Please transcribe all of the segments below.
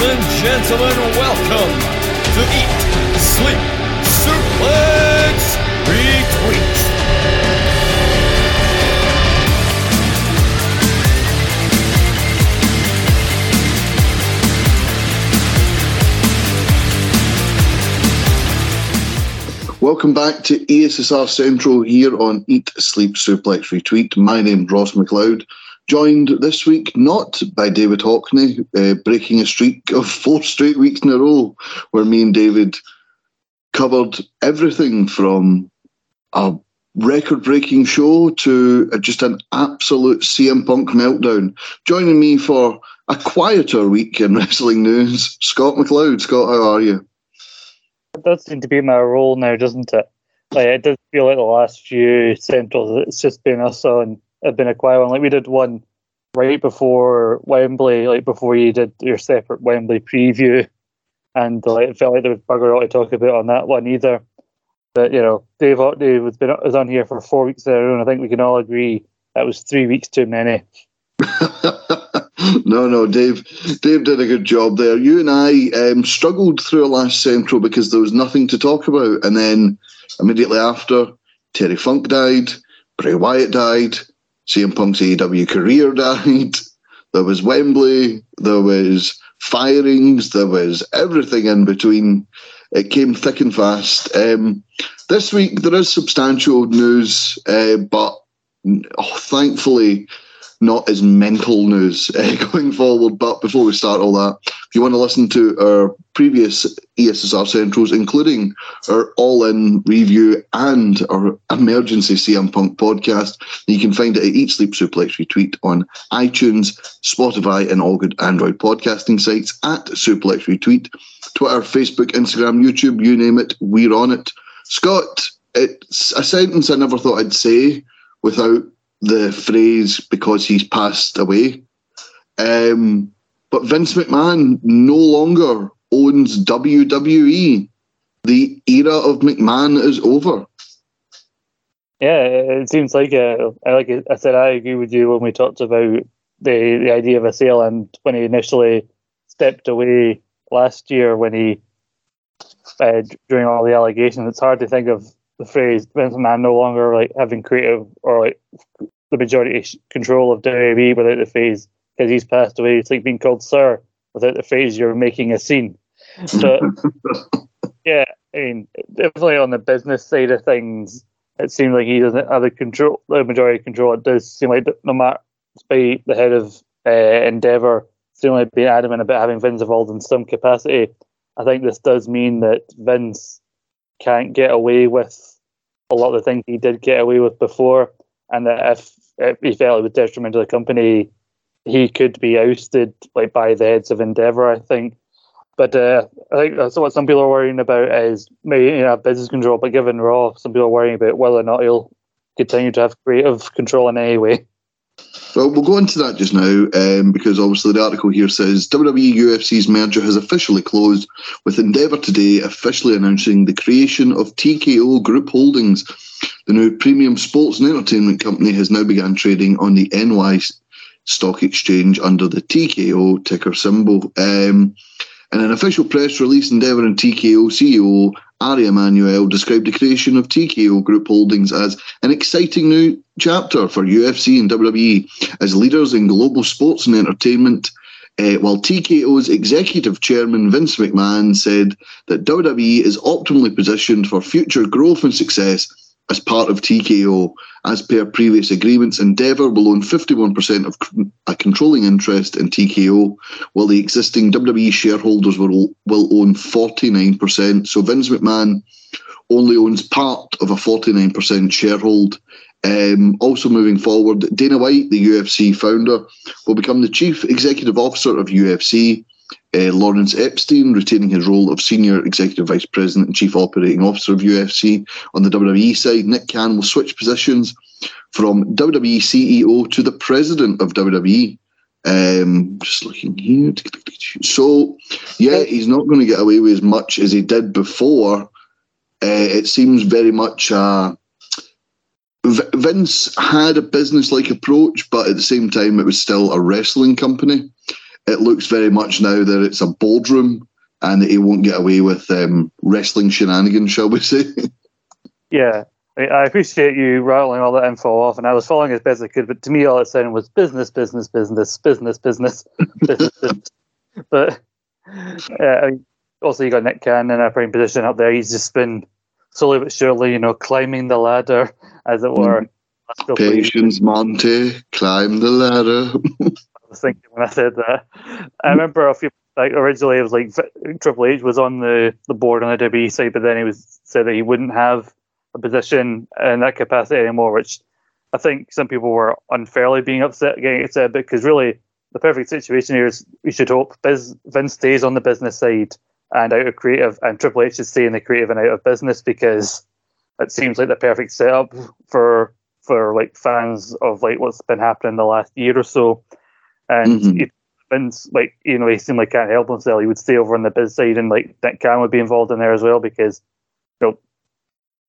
Ladies and gentlemen, welcome to Eat, Sleep, Suplex, Retweet. Welcome back to ESSR Central here on Eat, Sleep, Suplex, Retweet. My name's Ross McLeod, joined this week not by David Hockney, uh, breaking a streak of four straight weeks in a row, where me and David covered everything from a record-breaking show to just an absolute CM Punk meltdown. Joining me for a quieter week in wrestling news, Scott McLeod. Scott, how are you? It does seem to be my role now, doesn't it? Like it does feel like the last few centrals, it's just been us on. It's been a quiet one. Like we did one right before Wembley, like before you did your separate Wembley preview, and like it felt like there was bugger all to talk about on that one either. But you know, Dave Hockney was been was on here for four weeks row, and I think we can all agree that was three weeks too many. no, no, Dave. Dave did a good job there. You and I um, struggled through a last Central because there was nothing to talk about, and then immediately after, Terry Funk died, Bray Wyatt died, CM Punk's AEW career died. There was Wembley. There was firings. There was everything in between. It came thick and fast. Um, this week there is substantial news, uh, but oh, thankfully not as mental news uh, going forward. But before we start all that, if you want to listen to our previous ESSR Centrals, including our all in review and our emergency CM Punk podcast, you can find it at Eat Sleep Suplex Retweet on iTunes, Spotify, and all good Android podcasting sites at Suplex Retweet. Twitter, Facebook, Instagram, YouTube, you name it, we're on it. Scott, it's a sentence I never thought I'd say without the phrase because he's passed away. Um, but Vince McMahon no longer owns WWE. The era of McMahon is over. Yeah, it seems like uh, like I said, I agree with you when we talked about the the idea of a sale and when he initially stepped away last year when he uh, during all the allegations. It's hard to think of the phrase Vince McMahon no longer like having creative or like the majority control of WWE without the phrase because he's passed away. It's like being called sir without the phrase you're making a scene. But yeah, I mean, definitely on the business side of things, it seems like he doesn't have the control, the majority control. It does seem like no matter, despite the head of uh, Endeavor, seem like being adamant about having Vince involved in some capacity. I think this does mean that Vince can't get away with a lot of the things he did get away with before, and that if, if he felt it was detrimental to the company, he could be ousted like by the heads of Endeavor. I think, but uh, I think that's what some people are worrying about is maybe you know business control. But given Raw, some people are worrying about whether or not he'll continue to have creative control in any way. Well, we'll go into that just now um, because obviously the article here says WWE UFC's merger has officially closed, with Endeavour today officially announcing the creation of TKO Group Holdings. The new premium sports and entertainment company has now begun trading on the NY Stock Exchange under the TKO ticker symbol. Um, In an official press release, Endeavour and TKO CEO Ari Emanuel described the creation of TKO Group Holdings as an exciting new chapter for UFC and WWE as leaders in global sports and entertainment. Uh, while TKO's executive chairman Vince McMahon said that WWE is optimally positioned for future growth and success as part of TKO. As per previous agreements, Endeavour will own 51% of a controlling interest in TKO, while the existing WWE shareholders will, will own 49%. So Vince McMahon only owns part of a 49% sharehold. Um, also moving forward, Dana White, the UFC founder, will become the chief executive officer of UFC. Uh, Lawrence Epstein retaining his role of Senior Executive Vice President and Chief Operating Officer of UFC. On the WWE side, Nick Khan will switch positions from WWE CEO to the President of WWE. Um, just looking here. So, yeah, he's not going to get away with as much as he did before. Uh, it seems very much. Uh, Vince had a business like approach, but at the same time, it was still a wrestling company it looks very much now that it's a boardroom and that he won't get away with um, wrestling shenanigans, shall we say? yeah, I appreciate you rattling all that info off, and I was following as best I could. But to me, all it said was business, business, business, business, business, business. business. But uh, also, you got Nick Khan in a prime position up there. He's just been slowly but surely, you know, climbing the ladder, as it were. Mm. Patience, Monty, climb the ladder. was thinking when I said that. I remember a few like originally it was like Triple H was on the, the board on the WWE side, but then he was said that he wouldn't have a position in that capacity anymore, which I think some people were unfairly being upset getting upset because really the perfect situation here is we should hope Biz, Vince stays on the business side and out of creative, and Triple H should stay in the creative and out of business because it seems like the perfect setup for for like fans of like what's been happening the last year or so. And mm-hmm. he, Vince, like, you know, he seemed like can't help himself. He would stay over on the biz side and like Nick Khan would be involved in there as well because, you know,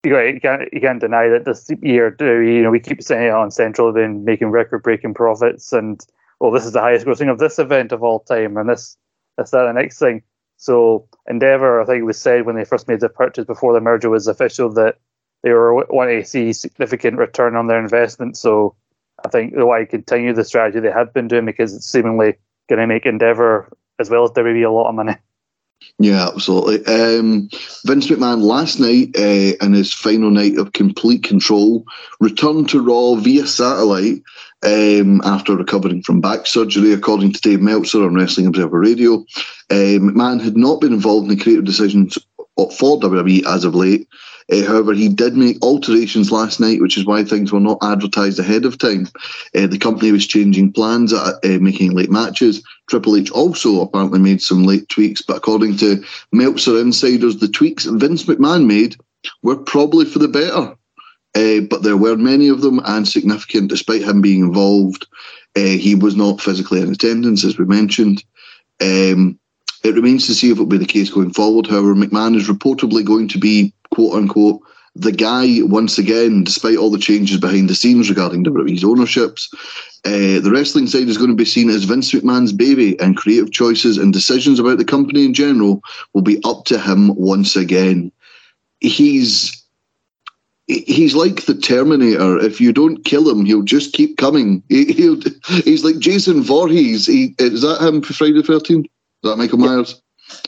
you can't, you can't deny that this year, you know, we keep saying it on Central, been making record breaking profits and, well, this is the highest grossing of this event of all time and this, that's that, the next thing. So Endeavour, I think it was said when they first made the purchase before the merger was official that they were wanting to see significant return on their investment. So I think way continue the strategy they have been doing because it's seemingly going to make Endeavour as well as WWE a lot of money. Yeah, absolutely. Um, Vince McMahon last night, uh, in his final night of complete control, returned to Raw via satellite um, after recovering from back surgery, according to Dave Meltzer on Wrestling Observer Radio. Uh, McMahon had not been involved in the creative decisions for WWE as of late. Uh, however, he did make alterations last night, which is why things were not advertised ahead of time. Uh, the company was changing plans, at, uh, making late matches. Triple H also apparently made some late tweaks, but according to Meltzer insiders, the tweaks Vince McMahon made were probably for the better. But there were many of them and significant despite him being involved. He was not physically in attendance, as we mentioned. Um, it remains to see if it will be the case going forward. However, McMahon is reportedly going to be quote unquote the guy once again, despite all the changes behind the scenes regarding WWE's ownerships. Uh, the wrestling side is going to be seen as Vince McMahon's baby, and creative choices and decisions about the company in general will be up to him once again. He's he's like the Terminator. If you don't kill him, he'll just keep coming. He'll he's like Jason Voorhees. He, is that him for Friday the Thirteenth? Is that Michael Myers?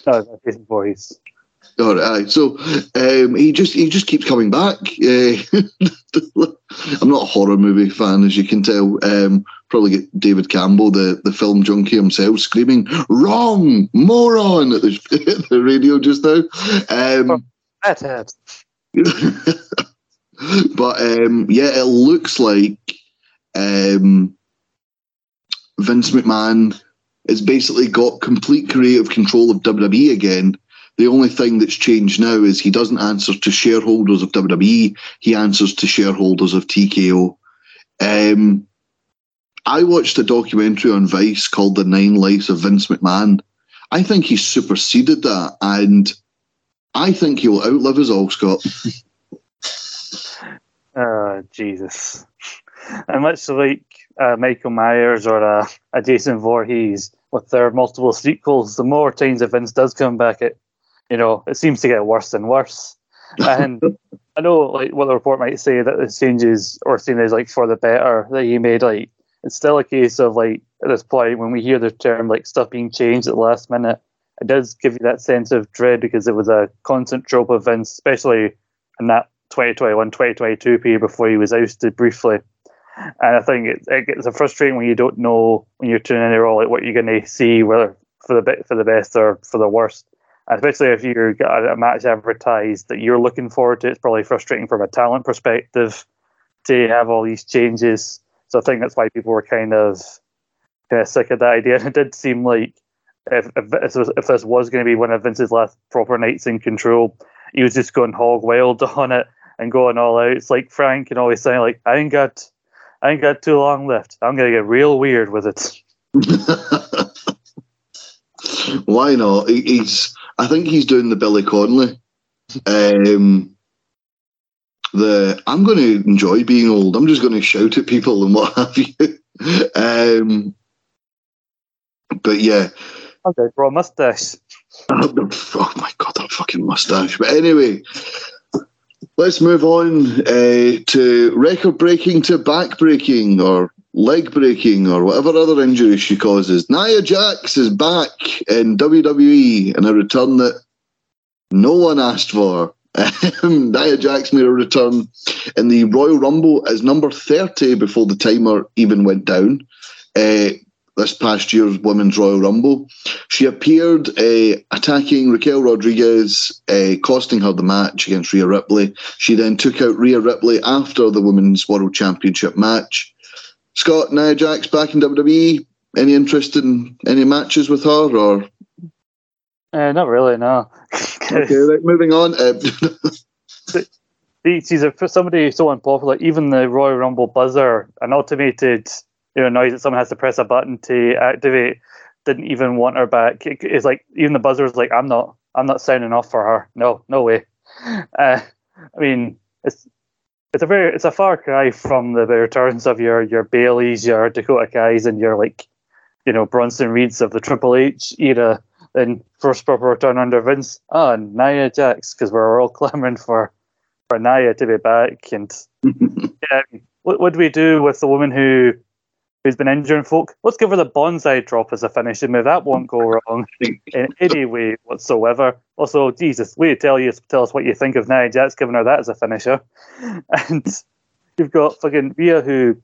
No, Jason Voorhees. All right. So um, he just he just keeps coming back. Uh, I'm not a horror movie fan, as you can tell. Um, probably get David Campbell, the, the film junkie himself, screaming "wrong, moron" at the, at the radio just now. Um, but um, yeah, it looks like um, Vince McMahon has basically got complete creative control of WWE again the only thing that's changed now is he doesn't answer to shareholders of WWE, he answers to shareholders of TKO. Um, I watched a documentary on Vice called The Nine Lives of Vince McMahon. I think he superseded that, and I think he'll outlive us all, Scott. oh, Jesus. And much like a Michael Myers or a, a Jason Voorhees with their multiple sequels, the more times that Vince does come back, it you know it seems to get worse and worse. And I know like what the report might say that the changes or seen as like for the better that he made. Like it's still a case of like at this point when we hear the term like stuff being changed at the last minute, it does give you that sense of dread because it was a constant trope of Vince, especially in that 2021 2022 period before he was ousted briefly. And I think it, gets frustrating when you don't know when you're tuning in a role like what you're going to see, whether for the bit for the best or for the worst. Especially if you got a match advertised that you're looking forward to, it's probably frustrating from a talent perspective to have all these changes. So I think that's why people were kind of kind of sick of that idea. And it did seem like if if this was, if this was going to be one of Vince's last proper nights in control, he was just going hog wild on it and going all out. It's like Frank and always saying like, I ain't got I ain't got too long left. I'm gonna get real weird with it. Why not? He's. I think he's doing the Billy Connolly. Um, the I'm going to enjoy being old. I'm just going to shout at people and what have you. um, but yeah. Okay, bro, mustache. Oh my god, that fucking mustache. But anyway, let's move on uh, to record breaking to back breaking or leg breaking or whatever other injury she causes. Nia Jax is back in WWE in a return that no one asked for. Nia Jax made a return in the Royal Rumble as number 30 before the timer even went down. Uh, this past year's Women's Royal Rumble. She appeared uh, attacking Raquel Rodriguez, uh, costing her the match against Rhea Ripley. She then took out Rhea Ripley after the Women's World Championship match. Scott, Nia Jax back in WWE. Any interest in any matches with her or? Uh, not really, no. okay, right, moving on. Uh, she's a, for somebody so unpopular. Even the Royal Rumble buzzer, an automated know noise that someone has to press a button to activate, didn't even want her back. It, it's like even the buzzer's like, I'm not, I'm not signing off for her. No, no way. Uh, I mean, it's it's a very it's a far cry from the returns of your your Bayleys, your Dakota Kais, and your like, you know, Bronson Reeds of the Triple H era. Then first proper return under Vince. Oh, Nia Jax, because we're all clamoring for for Nia to be back. And yeah, what would we do with the woman who who's been injuring folk? Let's give her the banzai drop as a finishing move. That won't go wrong in any way whatsoever. Also, Jesus, we tell you tell us what you think of Nia Jax, giving her that as a finisher. And you've got fucking Rhea who,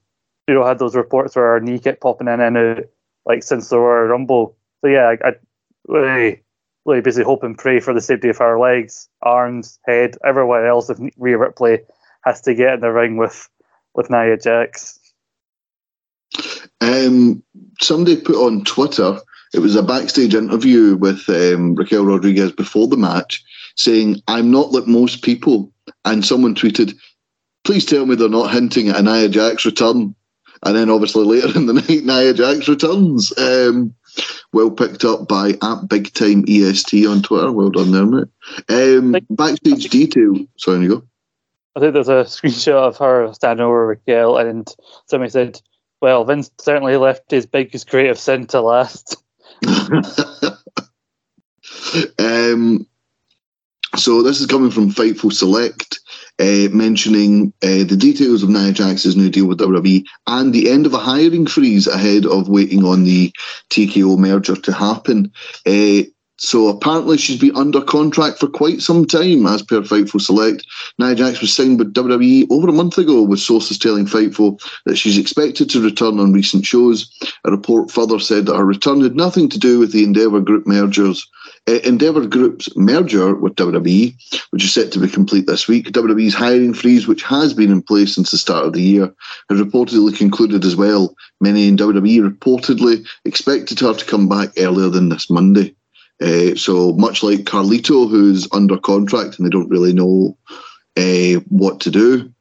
you know, had those reports where her knee kept popping in and out, like since the Royal Rumble. So yeah, I, I really, really basically hope and pray for the safety of her legs, arms, head, everywhere else if Rhea Ripley has to get in the ring with with Nia Jax. Um, somebody put on Twitter, it was a backstage interview with um, Raquel Rodriguez before the match, saying, I'm not like most people. And someone tweeted, please tell me they're not hinting at a Nia Jax return. And then obviously later in the night, Nia Jax returns. Um, well picked up by at Big Time EST on Twitter. Well done there, mate. Um, backstage detail. Sorry, you go. I think there's a screenshot of her standing over Raquel, and somebody said, well, Vince certainly left his biggest creative to last. um, so this is coming from Fightful Select, uh, mentioning uh, the details of Nia Jax's new deal with WWE and the end of a hiring freeze ahead of waiting on the TKO merger to happen. Uh, so apparently she's been under contract for quite some time, as per Fightful Select. Nia Jax was signed with WWE over a month ago, with sources telling Fightful that she's expected to return on recent shows. A report further said that her return had nothing to do with the Endeavour Group mergers. Uh, Endeavour Group's merger with WWE, which is set to be complete this week. WWE's hiring freeze, which has been in place since the start of the year, has reportedly concluded as well. Many in WWE reportedly expected her to come back earlier than this Monday. Uh, so much like Carlito, who's under contract and they don't really know uh, what to do.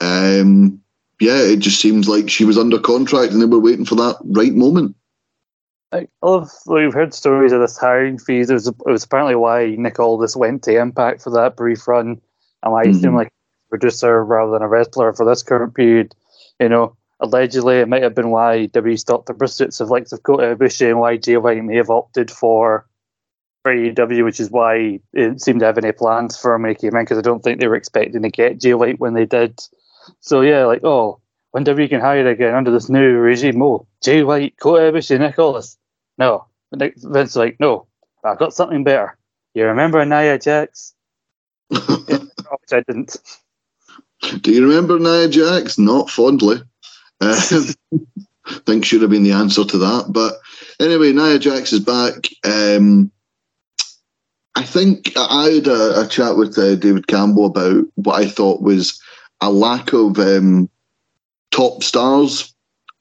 Um, yeah, it just seems like she was under contract and they were waiting for that right moment. I love we've heard stories of this hiring fees. It was, it was apparently why Nick Aldis went to Impact for that brief run, and why he mm-hmm. seemed like a producer rather than a wrestler for this current period. You know, allegedly it might have been why WWE stopped the pursuits of likes of Kota Ibushi and why Jay White may have opted for for AEW, which is why it seemed to have any plans for him when he came in because I don't think they were expecting to get Jay White when they did. So yeah, like oh, when WWE can hire again under this new regime, oh, Jay White, Kota Ibushi, Nick Aldis. No, Vince like no, I've got something better. You remember Nia Jax? Which I didn't. Do you remember Nia Jax? Not fondly. Uh, think should have been the answer to that. But anyway, Nia Jax is back. Um, I think I had a, a chat with uh, David Campbell about what I thought was a lack of um, top stars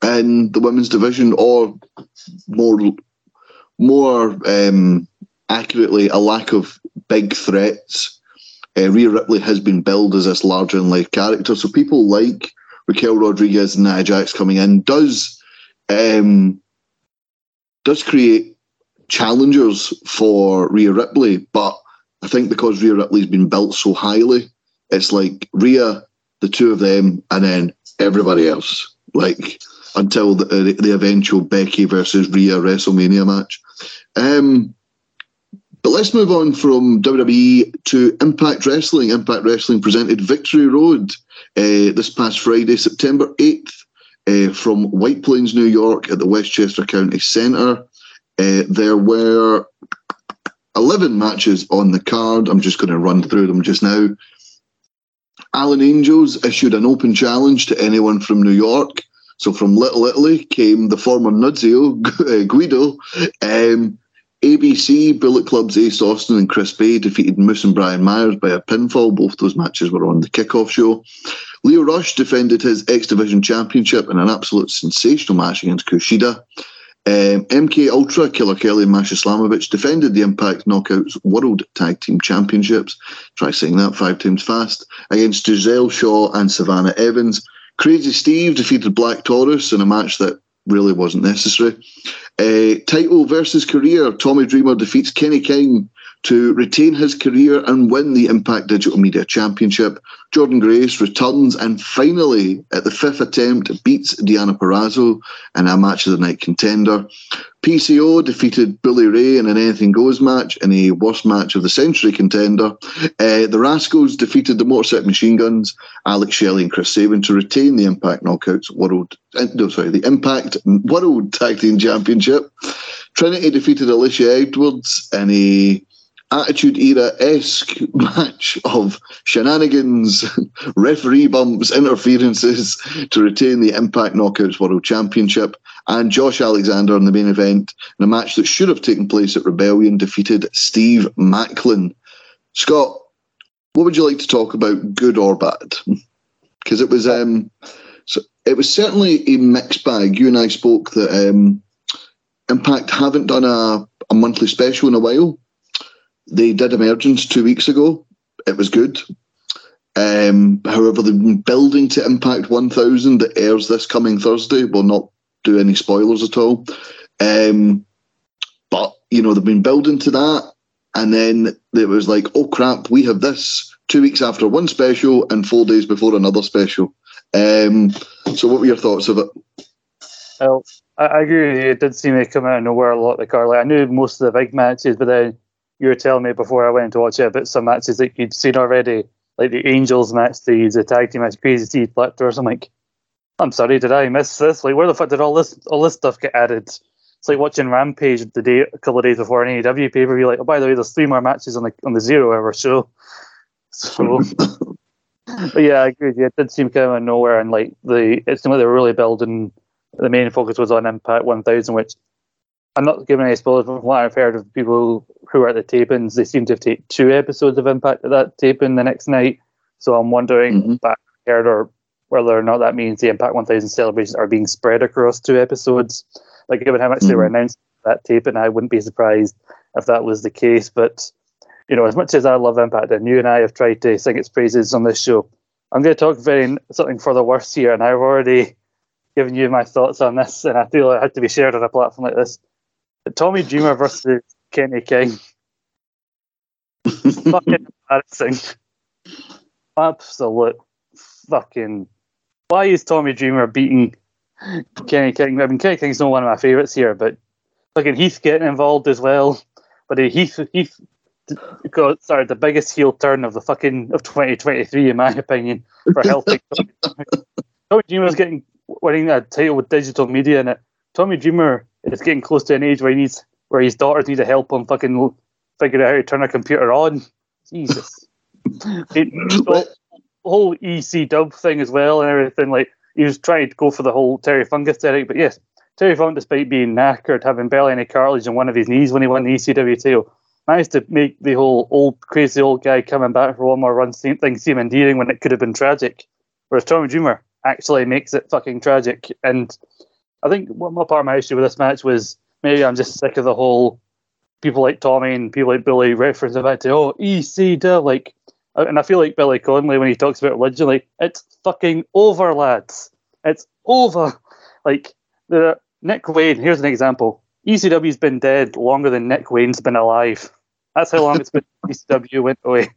in the women's division, or more, more um, accurately, a lack of big threats. Uh, Rhea Ripley has been billed as this larger than life character, so people like Raquel Rodriguez and Nia Jax coming in does um, does create challengers for Rhea Ripley, but I think because Rhea Ripley's been built so highly, it's like Rhea, the two of them, and then everybody else. Like until the, uh, the eventual Becky versus Rhea WrestleMania match. Um, but let's move on from WWE to Impact Wrestling. Impact Wrestling presented Victory Road uh, this past Friday, September 8th, uh, from White Plains, New York, at the Westchester County Centre. Uh, there were 11 matches on the card. I'm just going to run through them just now. Alan Angels issued an open challenge to anyone from New York. So from Little Italy came the former Nunzio, Guido. Um, ABC, Bullet Club's Ace Austin and Chris Bey defeated Moose and Brian Myers by a pinfall. Both those matches were on the kickoff show. Lio Rush defended his X Division Championship in an absolute sensational match against Kushida. Um, MK Ultra, Killer Kelly and Masha Slamovich defended the Impact Knockouts World Tag Team Championships. Try saying that five times fast. Against Giselle Shaw and Savannah Evans. Crazy Steve defeated Black Taurus in a match that really wasn't necessary. Uh, title versus career. Tommy Dreamer defeats Kenny King to retain his career and win the Impact Digital Media Championship. Jordynne Grace returns and finally, at the fifth attempt, beats Deonna Purrazzo in a match of the night contender. PCO defeated Bully Ray in an Anything Goes match in a worst match of the century contender. Uh, the Rascals defeated the Motorcycle Machine Guns, Alex Shelley and Chris Sabin to retain the Impact Knockouts World, uh, no, sorry, the Impact World Tag Team Championship. Trinity defeated Alisha Edwards in a Attitude Era esque match of shenanigans, referee bumps, interferences to retain the Impact Knockouts World Championship. And Josh Alexander in the main event in a match that should have taken place at Rebellion defeated Steve Maclin. Scott, what would you like to talk about, good or bad? Because it was um, so it was certainly a mixed bag. You and I spoke that um, Impact haven't done a, a monthly special in a while they did Emergence two weeks ago. It was good. Um, however, they've been building to Impact 1000 that airs this coming Thursday. We'll not do any spoilers at all. Um, but, you know, they've been building to that. And then it was like, oh crap, we have this two weeks after one special and four days before another special. Um, so, what were your thoughts of it? Well, I, agree It did seem to come out of nowhere a lot. Like, I knew most of the big matches, but then you were telling me before I went to watch it about some matches that you'd seen already, like the Angels match, the, the tag team match, Crazy Steve Flippers. I'm like, I'm sorry, did I miss this? Like, where the fuck did all this all this stuff get added? It's like watching Rampage the day a couple of days before an AEW pay per view. Like, oh, by the way, there's three more matches on the on the zero hour show. So, yeah, I agree. Yeah, it did seem kind of nowhere, and like the it seemed like they were really building. The main focus was on Impact 1000, which I'm not giving any spoilers, from what I've heard of people who are at the tapings, they seem to have taken two episodes of Impact at that taping the next night. So I'm wondering mm-hmm. back heard or whether or not that means the Impact 1000 celebrations are being spread across two episodes. Like given how much mm-hmm. they were mm-hmm. announced that taping, I wouldn't be surprised if that was the case. But you know, as much as I love Impact, and you and I have tried to sing its praises on this show, I'm going to talk very something for the worse here, and I've already given you my thoughts on this, and I feel it had to be shared on a platform like this. Tommy Dreamer versus Kenny King. fucking embarrassing. Absolute fucking. Why is Tommy Dreamer beating Kenny King. I mean, Kenny King's not one of my favourites here, but fucking Heath getting involved as well. But Heath, Heath got sorry the biggest heel turn of the fucking of 2023, in my opinion, for helping. Tommy Dreamer's getting winning a title with digital media, and it. Tommy Dreamer is getting close to an age where he needs where his daughters need to help him fucking figure out how to turn a computer on. Jesus. the whole EC dub thing as well and everything. Like he was trying to go for the whole Terry Funk aesthetic, but yes, Terry Funk, despite being knackered, having barely any cartilage in one of his knees when he won the ECW title, managed to make the whole old crazy old guy coming back for one more run same thing seem endearing when it could have been tragic. Whereas Tommy Dreamer actually makes it fucking tragic. And I think one part of my issue with this match was maybe I'm just sick of the whole people like Tommy and people like Billy reference about to oh ECW like and I feel like Billy Connolly when he talks about religion, like it's fucking over, lads. It's over. Like the Nick Wayne. Here's an example. ECW's been dead longer than Nick Wayne's been alive. That's how long it's been. ECW went away.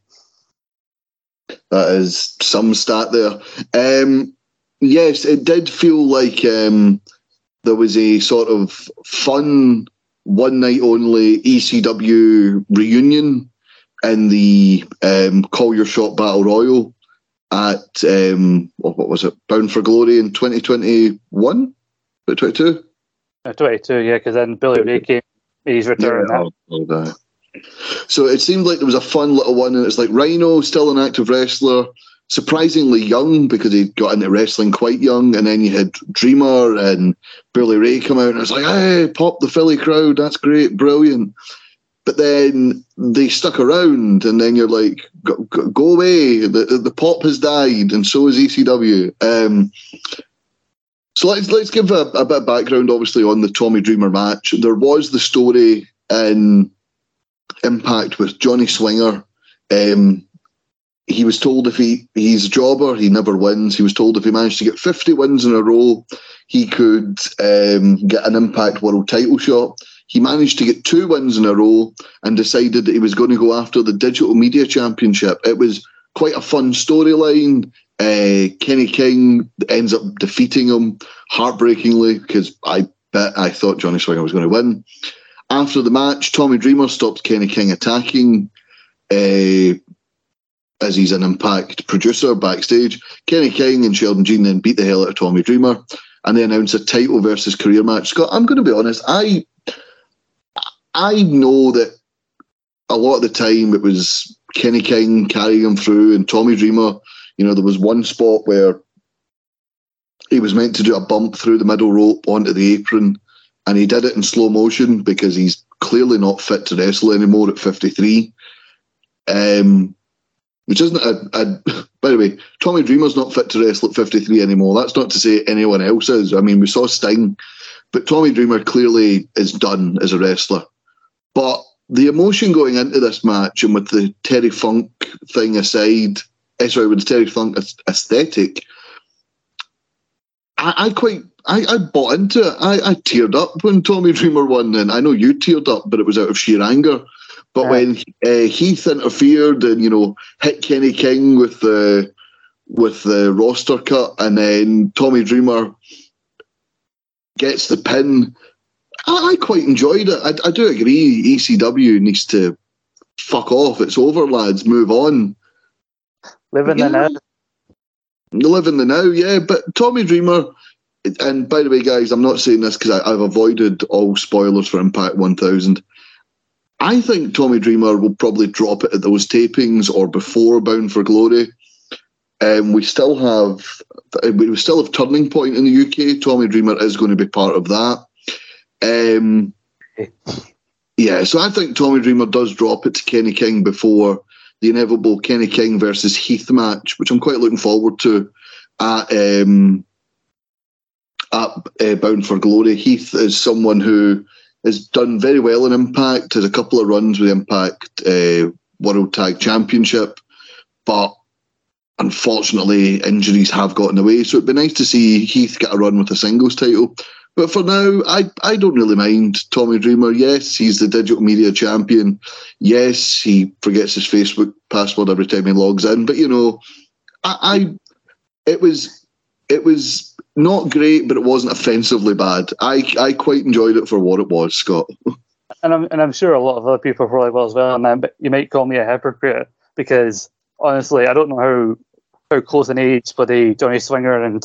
That is some stat there. Um, yes, it did feel like um, there was a sort of fun one night only ECW reunion in the um, Call Your Shot Battle Royal at um, what, was it? Bound for Glory in 2021, 22. Uh, 22, yeah, because then Bully Ray came, he's returned yeah. So it seemed like there was a fun little one, and it's like Rhino, still an active wrestler, surprisingly young because he got into wrestling quite young, and then you had Dreamer and Bully Ray come out, and it's like, hey, pop the Philly crowd, that's great, brilliant but then they stuck around, and then you're like, go, go away. The the pop has died, and so has ECW. Um, so let's let's give a, a, bit of background, obviously, on the Tommy Dreamer match. There was the story in Impact with Johnny Swinger. Um, he was told if he he's a jobber, he never wins. He was told if he managed to get 50 wins in a row, he could um, get an Impact World Title shot. He managed to get two wins in a row and decided that he was going to go after the Digital Media Championship. It was quite a fun storyline. Uh, Kenny King ends up defeating him heartbreakingly because I bet I thought Johnny Swinger was going to win. After the match, Tommy Dreamer stopped Kenny King attacking. Uh, as he's an impact producer backstage. Kenny King and Sheldon Jean then beat the hell out of Tommy Dreamer and they announced a title versus career match. Scott, I'm going to be honest, I I know that a lot of the time it was Kenny King carrying him through and Tommy Dreamer. You know, there was one spot where he was meant to do a bump through the middle rope onto the apron and he did it in slow motion because he's clearly not fit to wrestle anymore at 53. Um, which isn't a, a, by the way, Tommy Dreamer's not fit to wrestle at 53 anymore. That's not to say anyone else is. I mean, we saw Sting, but Tommy Dreamer clearly is done as a wrestler. But the emotion going into this match and with the Terry Funk thing aside, eh, sorry, with the Terry Funk aesthetic, I, I quite I, I, bought into it. I, I, teared up when Tommy Dreamer won, and I know you teared up, but it was out of sheer anger. But yeah. when uh, Heath interfered and you know hit Kenny King with the with the roster cut, and then Tommy Dreamer gets the pin, I, I quite enjoyed it. I, I, do agree. ECW needs to fuck off. It's over, lads. Move on. Live in yeah. the now. Live in the now, yeah. But Tommy Dreamer, and by the way, guys, I'm not saying this because I've avoided all spoilers for Impact 1000. I think Tommy Dreamer will probably drop it at those tapings or before Bound for Glory. Um, we still have we still have Turning Point in the UK. Tommy Dreamer is going to be part of that. Um, yeah, so I think Tommy Dreamer does drop it to Kenny King before the inevitable Kenny King versus Heath match, which I'm quite looking forward to at um, at uh, Bound for Glory. Heath is someone who has done very well in Impact, has a couple of runs with Impact uh, World Tag Championship, but unfortunately injuries have gotten away. So it'd be nice to see Heath get a run with a singles title. But for now, I, I don't really mind Tommy Dreamer. Yes, he's the digital media champion. Yes, he forgets his Facebook password every time he logs in. But you know, I, I it was it was not great, but it wasn't offensively bad. I I quite enjoyed it for what it was, Scott. And I'm and I'm sure a lot of other people probably will as well. Then, but you might call me a hypocrite because honestly, I don't know how how close in age for the Johnny Swinger and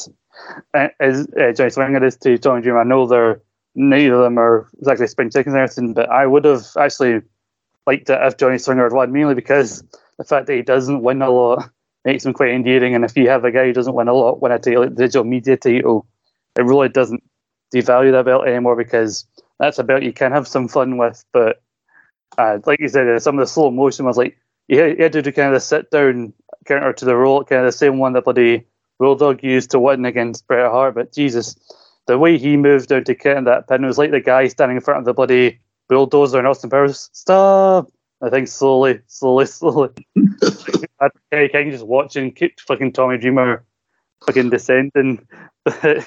uh, is uh, Johnny Swinger is to Tommy Dream. I know they're neither of them are exactly spring chickens or anything, but I would have actually liked it if Johnny Swinger had won, mainly because the fact that he doesn't win a lot makes him quite endearing. And if you have a guy who doesn't win a lot win a title, digital media title, it really doesn't devalue that belt anymore because that's a belt you can have some fun with. But uh, like you said, uh, some of the slow motion was like you had to do kind of the sit down counter to the roll, kind of the same one that bloody Bulldog used to win against Bret Hart. But Jesus, the way he moved down to in that pin was like the guy standing in front of the bloody bulldozer and Austin Powers. Stop! I think slowly, slowly, slowly. Kerry King just watching, keep fucking Tommy Dreamer fucking descending.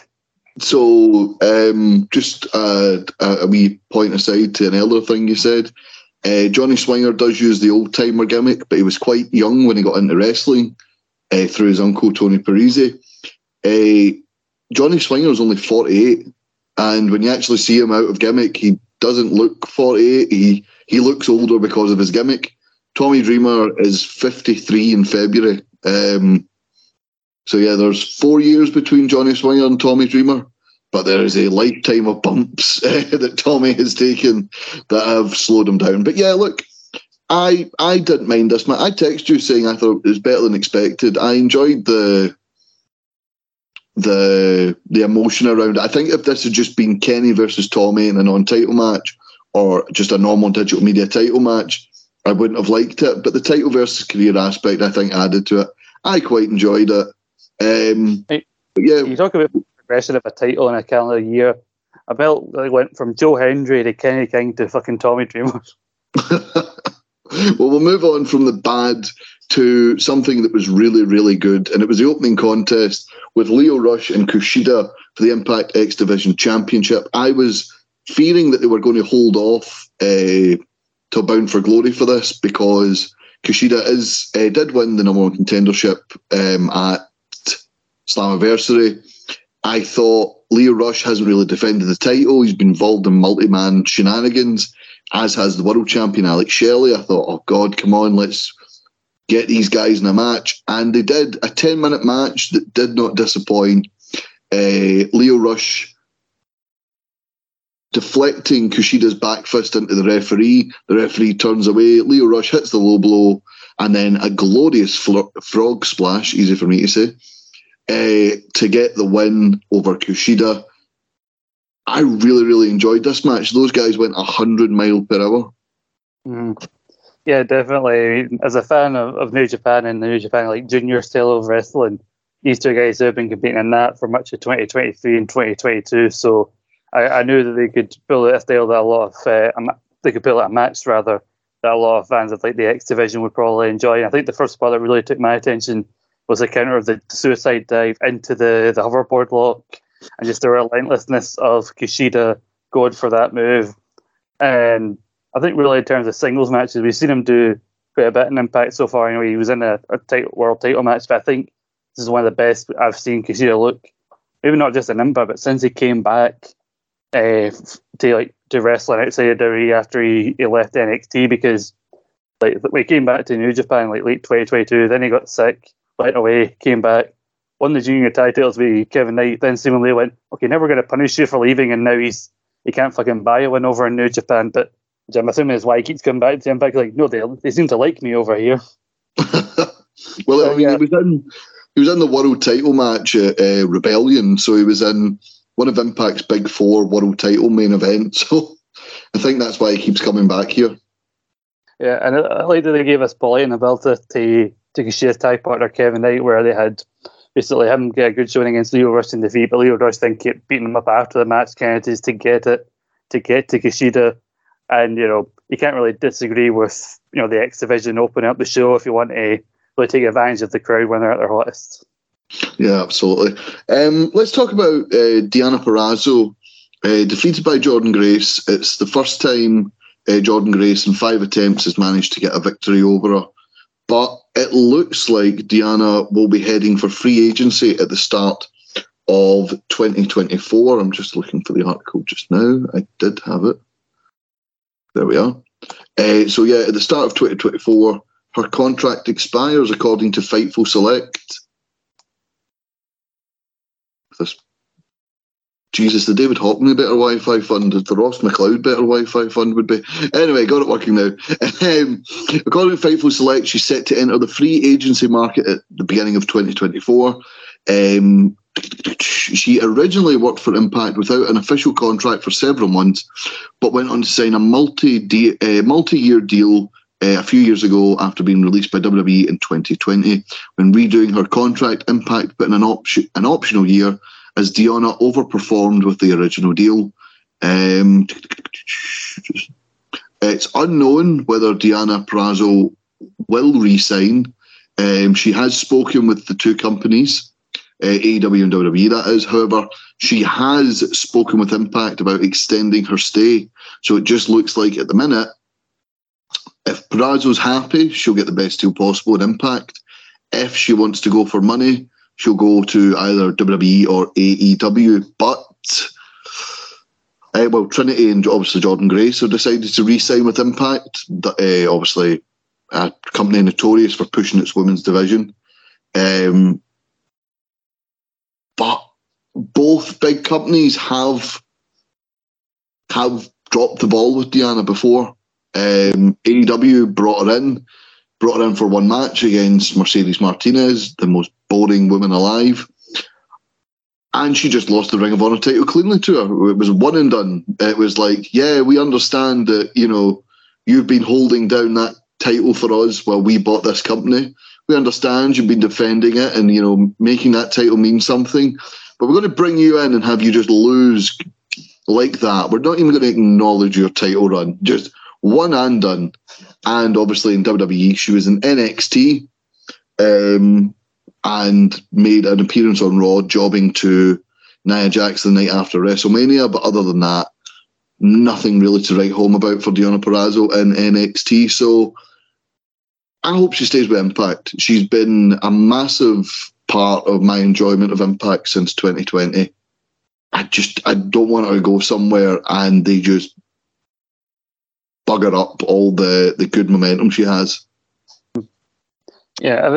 so, um, just uh, a wee point aside to an earlier thing you said. Uh, Johnny Swinger does use the old timer gimmick, but he was quite young when he got into wrestling uh, through his uncle Tony Parisi. Uh, Johnny Swinger is only 48, and when you actually see him out of gimmick, he doesn't look 48. He he looks older because of his gimmick. Tommy Dreamer is 53 in February. Um, so yeah, there's four years between Johnny Swinger and Tommy Dreamer, but there is a lifetime of bumps uh, that Tommy has taken that have slowed him down. But yeah, look, I I didn't mind this. I texted you saying I thought it was better than expected. I enjoyed the the the emotion around it. I think if this had just been Kenny versus Tommy in a non-title match or just a normal digital media title match, I wouldn't have liked it. But the title versus career aspect, I think, added to it. I quite enjoyed it. Um, hey, yeah, you talk about progression of a title in a calendar year. I belt like, went from Joe Hendry to Kenny King to fucking Tommy Dreamer. well, we'll move on from the bad to something that was really, really good. And it was the opening contest with Lio Rush and Kushida for the Impact X Division Championship. I was fearing that they were going to hold off uh, till Bound for Glory for this because Kushida is uh, did win the number one contendership um, at Slammiversary. I thought Lio Rush hasn't really defended the title. He's been involved in multi-man shenanigans, as has the world champion Alex Shelley. I thought, oh God, come on, let's get these guys in a match. And they did a 10 minute match that did not disappoint. Uh, Lio Rush deflecting Kushida's back fist into the referee. The referee turns away. Lio Rush hits the low blow and then a glorious fl- frog splash, easy for me to say, uh, to get the win over Kushida. I really, really enjoyed this match. Those guys went 100 mile per hour. Mm. Yeah, definitely. As a fan of, of New Japan and the New Japan like junior style of wrestling, these two guys have been competing in that for much of 2023 and 2022. So I, I knew that they could build a style that a lot of uh, they could build it a match rather that a lot of fans of like the X division would probably enjoy. And I think the first part that really took my attention was the counter of the suicide dive into the the hoverboard lock and just the relentlessness of Kushida going for that move. And I think really in terms of singles matches, we've seen him do quite a bit in Impact so far. Know, he was in a, a world title match, but I think this is one of the best I've seen Kushida look. Maybe not just in Impact, but since he came back uh, to like to wrestling outside of WWE after he, he left NXT because like he came back to New Japan like late 2022, then he got sick, went away, came back, won the junior titles with Kevin Knight, then seemingly went, okay, never going to punish you for leaving, and now he's he can't fucking buy a win over in New Japan, but which I'm assuming is why he keeps coming back to Impact. Like, no, they they seem to like me over here. well, so, I mean, yeah. he was in he was in the world title match at uh, Rebellion, so he was in one of Impact's big four world title main events. So I think that's why he keeps coming back here. Yeah, and I like that they gave us Paulie and Alberta to to Kushida's tag partner Kevin Knight, where they had basically him get a good showing against Lio Rush in defeat, but Lio Rush then kept beating him up after the match, kind of to get it to get to Kushida and you know you can't really disagree with you know the X Division opening up the show if you want to really take advantage of the crowd when they're at their hottest. Yeah, absolutely. Um, let's talk about uh, Deonna Purrazzo, uh, defeated by Jordynne Grace. It's the first time uh, Jordynne Grace in five attempts has managed to get a victory over her. But it looks like Deonna will be heading for free agency at the start of 2024. I'm just looking for the article just now. I did have it. There we are. Uh, so yeah, at the start of 2024, her contract expires according to Fightful Select. This Jesus, the David Hockney better Wi-Fi fund, the Ross McLeod better Wi-Fi fund would be. Anyway, got it working now. Um, according to Fightful Select, she's set to enter the free agency market at the beginning of 2024. Um, she originally worked for Impact without an official contract for several months, but went on to sign a multi uh, multi-year deal uh, a few years ago after being released by WWE in 2020. When redoing her contract, Impact put in an, option, an optional year as Deonna overperformed with the original deal. Um, it's unknown whether Deonna Purrazzo will resign. Um, she has spoken with the two companies, uh, AEW and WWE, that is. However, she has spoken with Impact about extending her stay. So it just looks like at the minute, if Purrazzo's happy, she'll get the best deal possible at Impact. If she wants to go for money, she'll go to either WWE or AEW. But uh, well, Trinity and obviously Jordynne Grace have decided to re-sign with Impact. Uh, obviously, a company notorious for pushing its women's division. Um, but both big companies have have dropped the ball with Deonna before. Um, AEW brought her in brought her in for one match against Mercedes Martinez, the most boring woman alive. And she just lost the Ring of Honor title cleanly to her. It was one and done. It was like, yeah, we understand that, you know, you've been holding down that title for us while we bought this company. We understand you've been defending it and, you know, making that title mean something. But we're going to bring you in and have you just lose like that. We're not even going to acknowledge your title run. Just one and done. And obviously in WWE, she was in NXT um, and made an appearance on Raw, jobbing to Nia Jax the night after WrestleMania. But other than that, nothing really to write home about for Deonna Purrazzo in NXT. So I hope she stays with Impact. She's been a massive part of my enjoyment of Impact since 2020. I just I don't want her to go somewhere and they just bugger up all the, the good momentum she has. Yeah,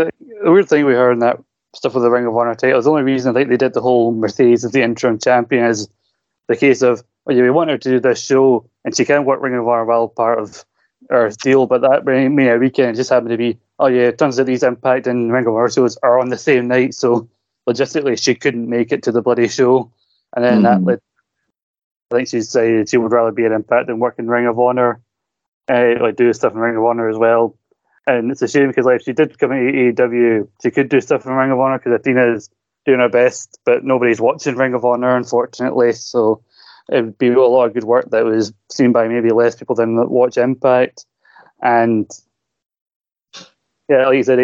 the weird thing we heard in that stuff with the Ring of Honor title, the only reason I think they did the whole Mercedes as the interim champion is the case of, well, yeah, we want her to do this show, and she can work Ring of Honor well, part of her deal, but that Mania weekend just happened to be, oh yeah, it turns out these Impact and Ring of Honor shows are on the same night, so logistically she couldn't make it to the bloody show. And then mm. that led, I think she decided she would rather be an Impact than work in Ring of Honor uh, like do stuff in Ring of Honor as well. And it's a shame because like if she did come into AEW, she could do stuff in Ring of Honor because Athena is doing her best, but nobody's watching Ring of Honor, unfortunately. So it would be a lot of good work that was seen by maybe less people than watch Impact. And yeah, like you said,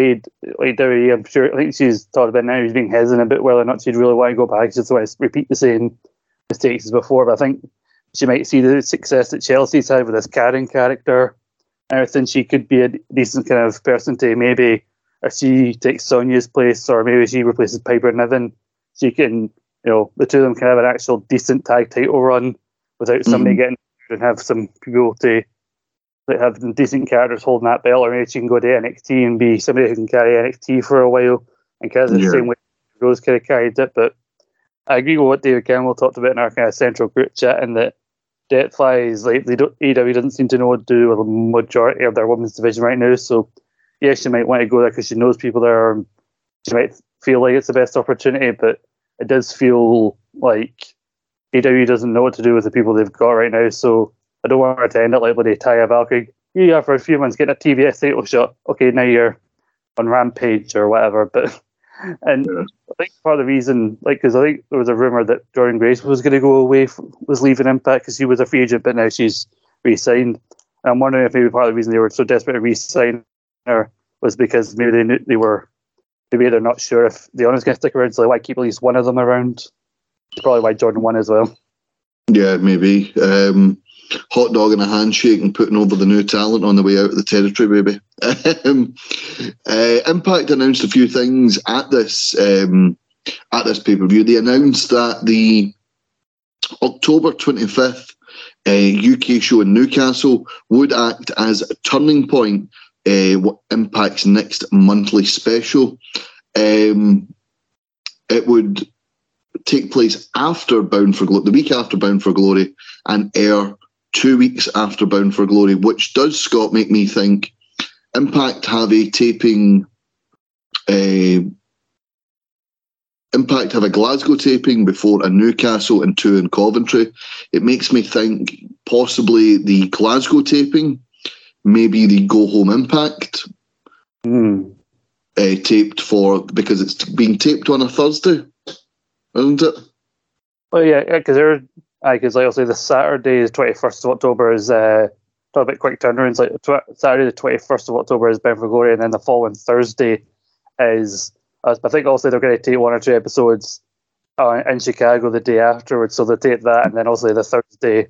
like WWE, I'm sure I think she's talked about now. She's being hesitant a bit whether or not she'd really want to go back. She's want to repeat the same mistakes as before. But I think she might see the success that Chelsea's had with this Karen character and everything. She could be a decent kind of person to maybe, if she takes Sonya's place or maybe she replaces Piper Niven, she can, you know, the two of them can have an actual decent tag title run without somebody mm-hmm. getting and have some people to that have decent characters holding that belt, or maybe she can go to NXT and be somebody who can carry NXT for a while and kind of the yeah. same way Rose kind of carried it. But I agree with what David Campbell talked about in our kind of central group chat, and that Deathflies, like they don't AEW doesn't seem to know what to do with the majority of their women's division right now. So yeah, she might want to go there because she knows people there. And She might feel like it's the best opportunity, but it does feel like AEW doesn't know what to do with the people they've got right now. So I don't want her to end up like bloody Taya Valkyrie. Yeah, for a few months, getting a TBS title shot. Okay, now you're on Rampage or whatever. But and yeah. I think part of the reason, like, because I think there was a rumor that Jordynne Grace was going to go away, was leaving Impact because she was a free agent, but now she's re-signed. And I'm wondering if maybe part of the reason they were so desperate to re-sign her was because maybe they knew they were, maybe they're not sure if the owner's going to stick around, so they want to keep at least one of them around. probably why Jordynne won as well. Yeah, maybe. Um, hot dog and a handshake and putting over the new talent on the way out of the territory, baby. um, uh, Impact announced a few things at this um, at this pay per view. They announced that the October 25th uh, UK show in Newcastle would act as a turning point. Uh, Impact's next monthly special. Um, it would take place after Bound for Glory, the week after Bound for Glory, and air two weeks after Bound for Glory, which does, Scott, make me think Impact have a taping. Uh, Impact have a Glasgow taping before a Newcastle and two in Coventry. It makes me think possibly the Glasgow taping, maybe the Go Home Impact, Mm. uh, taped for because it's being taped on a Thursday, isn't it? Well, yeah, because they're because like I'll say the Saturday, the twenty first of October is uh, talk about quick turnarounds. Like tw- Saturday, the twenty first of October is Bound for Glory, and then the following Thursday is. Uh, I think also they're going to take one or two episodes uh, in Chicago the day afterwards, so they'll take that, and then also the Thursday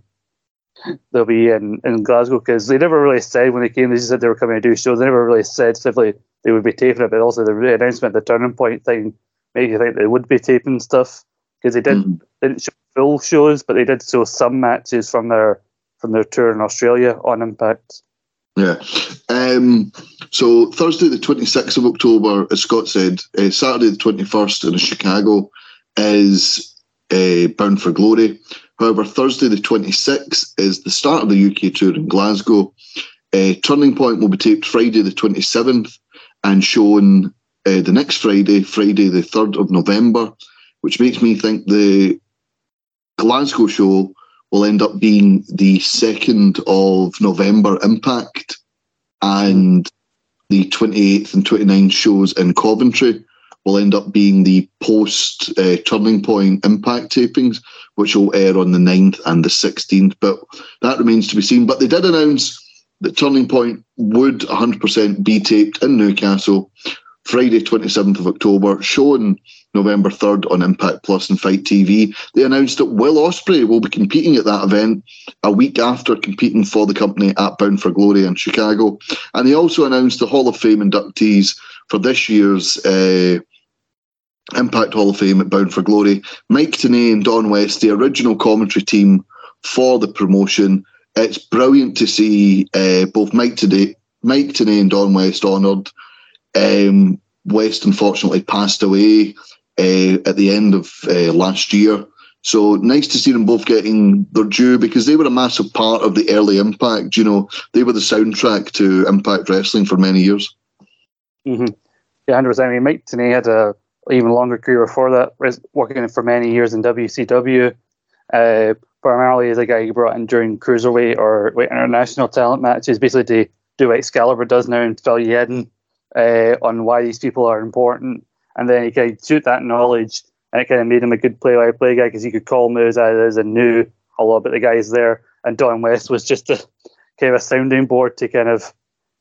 they'll be in, in Glasgow because they never really said when they came. They just said they were coming to do shows. They never really said specifically they would be taping it, but also the announcement, the turning point thing, made you think they would be taping stuff because they did Mhm. didn't show full shows, but they did show some matches from their from their tour in Australia on Impact. Yeah. Um, so Thursday, the 26th of October, as Scott said, uh, Saturday, the 21st in Chicago is uh, Bound for Glory. However, Thursday, the 26th is the start of the UK tour in Glasgow. Uh, Turning Point will be taped Friday, the 27th, and shown uh, the next Friday, Friday, the 3rd of November, which makes me think the Glasgow show will end up being the 2nd of November Impact and the 28th and 29th shows in Coventry will end up being the post uh, Turning Point Impact tapings, which will air on the 9th and the 16th. But that remains to be seen. But they did announce that Turning Point would 100% be taped in Newcastle Friday, 27th of October, shown November 3rd on Impact Plus and Fight TV. They announced that Will Ospreay will be competing at that event a week after competing for the company at Bound for Glory in Chicago. And they also announced the Hall of Fame inductees for this year's uh, Impact Hall of Fame at Bound for Glory. Mike Tenay and Don West, the original commentary team for the promotion. It's brilliant to see uh, both Mike Tenay, Mike Tenay and Don West honoured. Um, West unfortunately passed away uh, at the end of uh, last year. So nice to see them both getting their due because they were a massive part of the early Impact. You know, they were the soundtrack to Impact Wrestling for many years. Mm-hmm. Yeah, hundred percent. I mean, Mike Tenay had a even longer career before that, working for many years in WCW. Uh, primarily as a guy you brought in during cruiserweight or international talent matches, basically to do what Excalibur does now and fill you in uh, on why these people are important. And then he of shoot that knowledge, and it kind of made him a good play-by-play guy because he could call moves as is and knew a lot about the guys there. And Don West was just a kind of a sounding board to kind of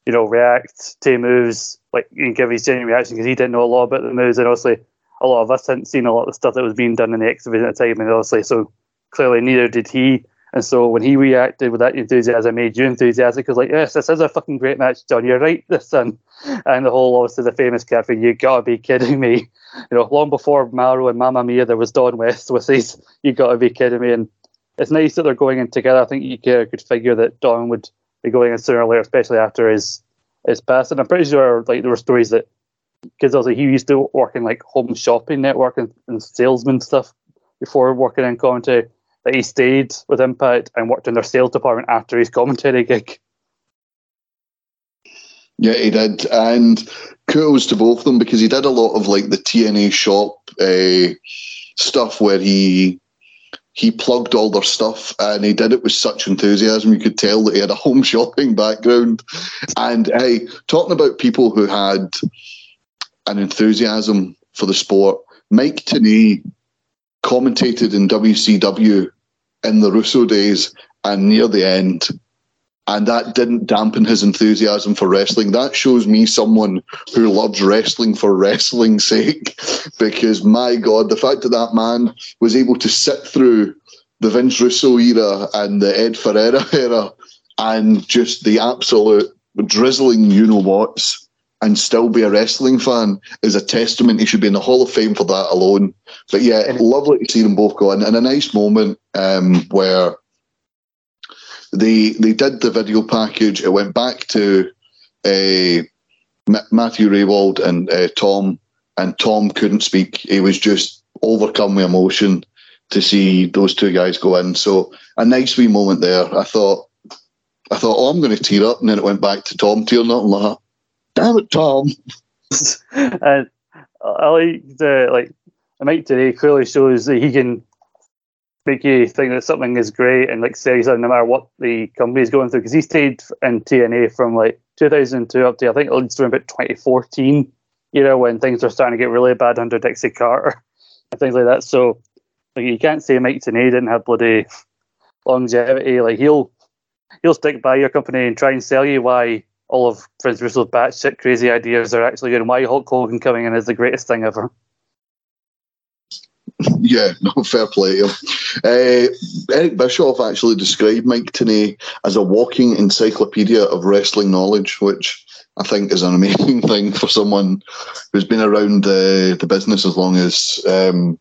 you know, react to moves, like can give his genuine reaction because he didn't know a lot about the moves, and obviously a lot of us hadn't seen a lot of the stuff that was being done in the X division at the time, and obviously so clearly neither did he. And so when he reacted with that enthusiasm, made you enthusiastic because like, yes, this is a fucking great match, John. You're right, this son. And the whole obviously the famous cafe, you gotta be kidding me. You know, long before Mauro and Mamma Mia, there was Don West with these. You gotta be kidding me. And it's nice that they're going in together. I think you could figure that Don would be going in sooner or later, especially after his his past. And I'm pretty sure like there were stories that because also he used to work in like home shopping network and, and salesman stuff before working in commentary. That he stayed with Impact and worked in their sales department after his commentary gig. Yeah, he did, and kudos to both of them because he did a lot of like the TNA shop uh, stuff where he he plugged all their stuff and he did it with such enthusiasm. You could tell that he had a home shopping background. And hey, talking about people who had an enthusiasm for the sport, Mike Tenay commentated in WCW in the Russo days and near the end. And that didn't dampen his enthusiasm for wrestling. That shows me someone who loves wrestling for wrestling's sake. Because my God, the fact that that man was able to sit through the Vince Russo era and the Ed Ferrara era and just the absolute drizzling you know what's and still be a wrestling fan is a testament. He should be in the Hall of Fame for that alone. But yeah, lovely to see them both go in, and a nice moment um, where they they did the video package. It went back to uh, Matthew Rehwoldt and uh, Tom, and Tom couldn't speak. He was just overcome with emotion to see those two guys go in. So a nice wee moment there. I thought, I thought, oh, I'm going to tear up, and then it went back to Tom tearing up. like, damn it, Tom. and I like the like Mike Tenay clearly shows that he can make you think that something is great and like seriously no matter what the company is going through because he stayed in TNA from like 2002 up to I think it at least about 2014 you know when things were starting to get really bad under Dixie Carter and things like that so like you can't say Mike Tenay didn't have bloody longevity like he'll he'll stick by your company and try and sell you why all of Vince Russo's batshit crazy ideas are actually good and why Hulk Hogan coming in is the greatest thing ever yeah, no fair play. Uh, Eric Bischoff actually described Mike Tenay as a walking encyclopedia of wrestling knowledge, which I think is an amazing thing for someone who's been around uh, the business as long as um,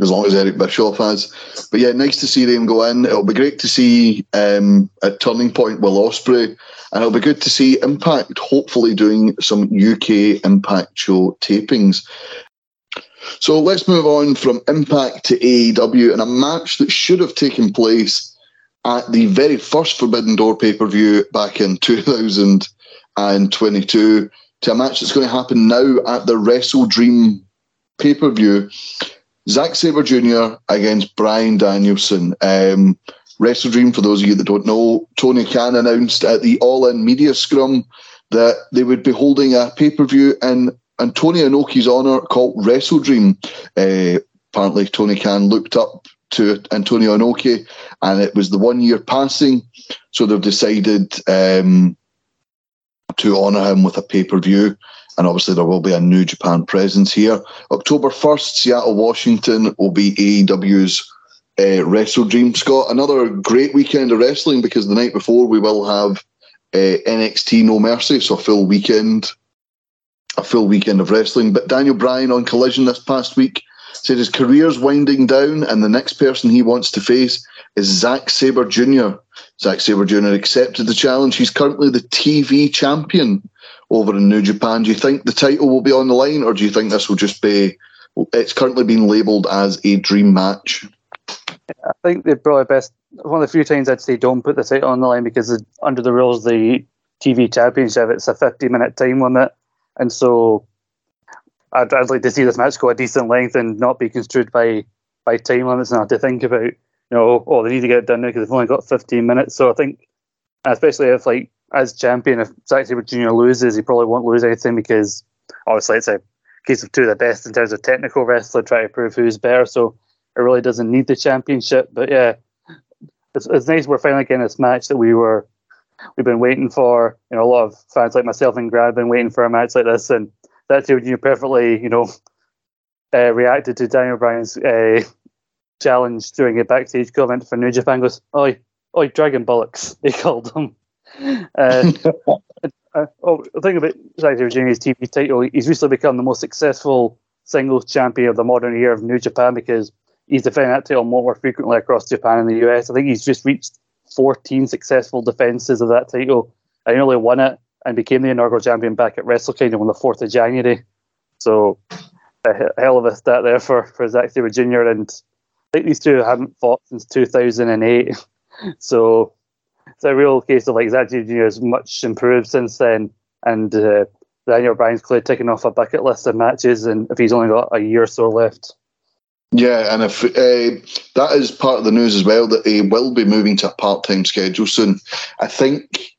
as long as Eric Bischoff has. But yeah, nice to see them go in. It'll be great to see um, at Turning Point with Ospreay, and it'll be good to see Impact hopefully doing some UK Impact show tapings. So let's move on from Impact to AEW and a match that should have taken place at the very first Forbidden Door pay per view back in 2022 to a match that's going to happen now at the Wrestle Dream pay per view. Zack Sabre Jr. against Bryan Danielson. Um, Wrestle Dream, for those of you that don't know, Tony Khan announced at the All In Media Scrum that they would be holding a pay per view in Antonio Inoki's honour called Wrestle Dream. Uh, apparently, Tony Khan looked up to Antonio Inoki, and it was the one year passing, so they've decided um, to honour him with a pay per view. And obviously, there will be a New Japan presence here. October 1st, Seattle, Washington will be AEW's uh, Wrestle Dream. Scott, another great weekend of wrestling because the night before we will have uh, NXT No Mercy, so a full weekend a full weekend of wrestling. But Daniel Bryan on Collision this past week said his career's winding down, and the next person he wants to face is Zack Sabre Jr. Zack Sabre Jr. accepted the challenge. He's currently the TV champion over in New Japan. Do you think the title will be on the line, or do you think this will just be? It's currently been labelled as a dream match. I think they're probably best. One of the few times I'd say don't put the title on the line because under the rules, of the TV championship, it's a 50 minute time limit. And so I'd, I'd like to see this match go a decent length and not be construed by, by time limits and have to think about, you know, oh, they need to get it done now because they've only got 15 minutes. So I think, especially if, like, as champion, if Zack Sabre Jr. loses, he probably won't lose anything because obviously it's a case of two of the best in terms of technical wrestling, trying to prove who's better. So it really doesn't need the championship. But yeah, it's, it's nice we're finally getting this match that we were we've been waiting for. You know, a lot of fans like myself and Grant have been waiting for a match like this, and that's when you perfectly, you know, uh, reacted to Daniel Bryan's uh, challenge during a backstage comment for New Japan. Goes, "Oi, oi, Dragon Bollocks," he called him. Uh, uh, oh, the thing about Zack Sabre Jr.'s TV title, he's recently become the most successful singles champion of the modern era of New Japan because he's defending that title more frequently across Japan and the US. I think he's just reached 14 successful defenses of that title. I nearly won it and became the inaugural champion back at Wrestle Kingdom on the 4th of January. So, a hell of a stat there for, for Zack Sabre Jr. And I think these two haven't fought since 2008. so, it's a real case of like Sabre Jr. has much improved since then. And uh, Daniel Bryan's clearly ticking off a bucket list of matches. And if he's only got a year or so left. Yeah, and if uh, that is part of the news as well, that he will be moving to a part-time schedule soon. I think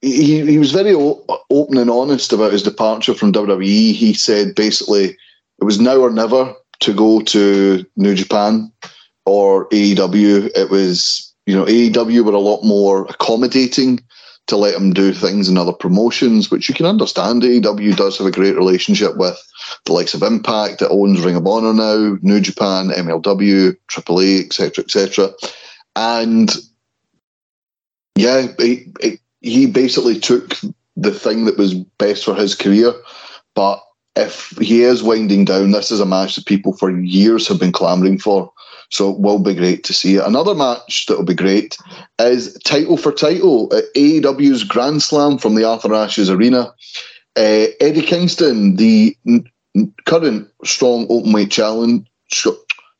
he he was very o- open and honest about his departure from WWE. He said basically it was now or never to go to New Japan or AEW. It was you know AEW were a lot more accommodating to let him do things in other promotions, which you can understand. AEW does have a great relationship with the likes of Impact, that owns Ring of Honor now, New Japan, MLW, AAA, etc., etc. And yeah, he, he basically took the thing that was best for his career. But if he is winding down, this is a match that people for years have been clamouring for. So it will be great to see it. Another match that will be great is title for title at AEW's Grand Slam from the Arthur Ashes Arena. Uh, Eddie Kingston, the n- current strong openweight challenge,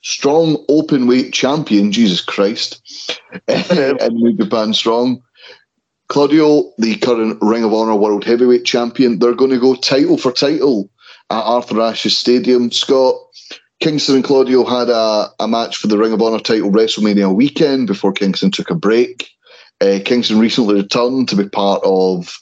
strong open weight champion, Jesus Christ, in New Japan Strong. Claudio, the current Ring of Honor World Heavyweight Champion, they're going to go title for title at Arthur Ashes Stadium. Scott, Kingston and Claudio had a, a match for the Ring of Honor title WrestleMania weekend before Kingston took a break. Uh, Kingston recently returned to be part of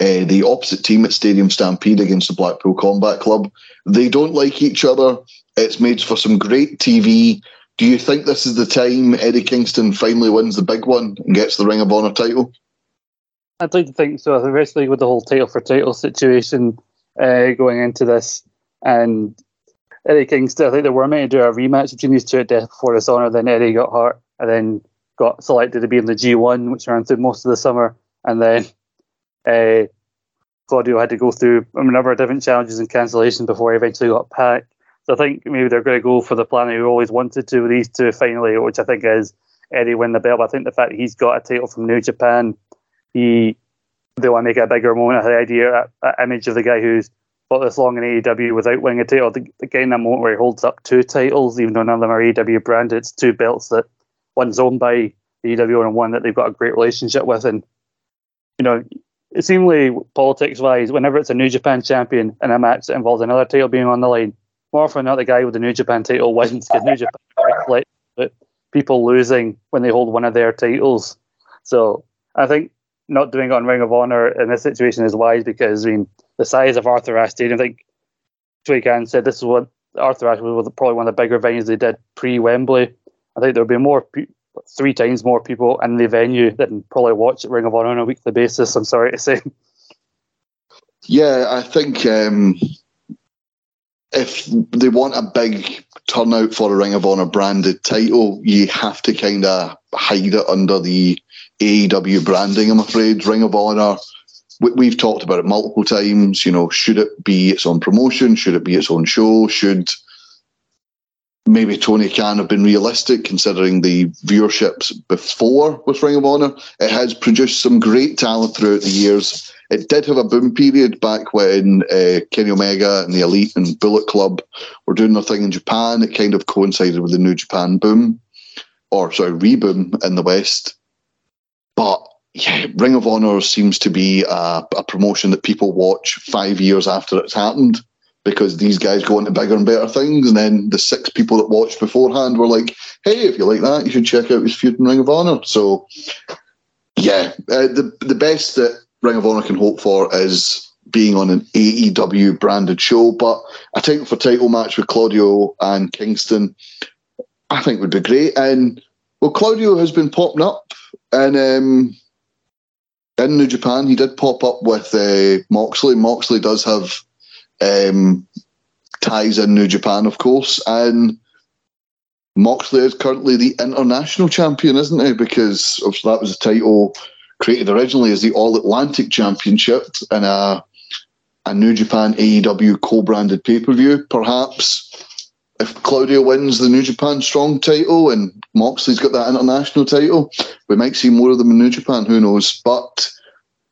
uh, the opposite team at Stadium Stampede against the Blackpool Combat Club. They don't like each other. It's made for some great TV. Do you think this is the time Eddie Kingston finally wins the big one and gets the Ring of Honor title? I'd like to think so, especially with the whole title for title situation uh, going into this. And Eddie Kingston, I think they were meant to do a rematch between these two at Death Before Dishonor. Then Eddie got hurt and then got selected to be in the G1, which ran through most of the summer. And then uh, Claudio had to go through a number of different challenges and cancellations before he eventually got packed. So I think maybe they're going to go for the plan they always wanted to with these two finally, which I think is Eddie win the belt. But I think the fact he's got a title from New Japan, he they want to make a bigger moment. The idea, that image of the guy who's fought this long in AEW without winning a title, the, the guy in that moment where he holds up two titles, even though none of them are AEW branded, it's two belts that one's owned by the AEW and one that they've got a great relationship with. And you know, seemingly politics wise, whenever it's a New Japan champion in a match that involves another title being on the line, more often than not, the guy with the New Japan title wins because New Japan reflects people losing when they hold one of their titles. So I think not doing it on Ring of Honor in this situation is wise because I mean the size of Arthur Ashe Stadium. I think Can said this is what Arthur Ashe was probably one of the bigger venues they did pre Wembley. I think there would be more three times more people in the venue than probably watch Ring of Honor on a weekly basis. I'm sorry to say. Yeah, I think um, if they want a big turnout for a Ring of Honor branded title, you have to kind of hide it under the AEW branding. I'm afraid Ring of Honor. We, have talked about it multiple times. You know, should it be its own promotion? Should it be its own show? Should maybe Tony Khan have been realistic considering the viewerships before with Ring of Honor? It has produced some great talent throughout the years it did have a boom period back when uh, Kenny Omega and the Elite and Bullet Club were doing their thing in Japan. It kind of coincided with the New Japan boom, or sorry, reboom in the West. But yeah, Ring of Honor seems to be a, a promotion that people watch five years after it's happened because these guys go into bigger and better things. And then the six people that watched beforehand were like, hey, if you like that, you should check out his feud in Ring of Honor. So, yeah, uh, the the best that Ring of Honor can hope for is being on an AEW branded show. But a title for title match with Claudio and Kingston, I think would be great. And well, Claudio has been popping up and um, in New Japan. He did pop up with uh, Moxley. Moxley does have um, ties in New Japan, of course, and. Moxley is currently the international champion, isn't he? Because that was a title created originally as the All Atlantic Championship in a, a New Japan AEW co branded pay per view. Perhaps if Claudio wins the New Japan Strong title and Moxley's got that international title, we might see more of them in New Japan. Who knows? But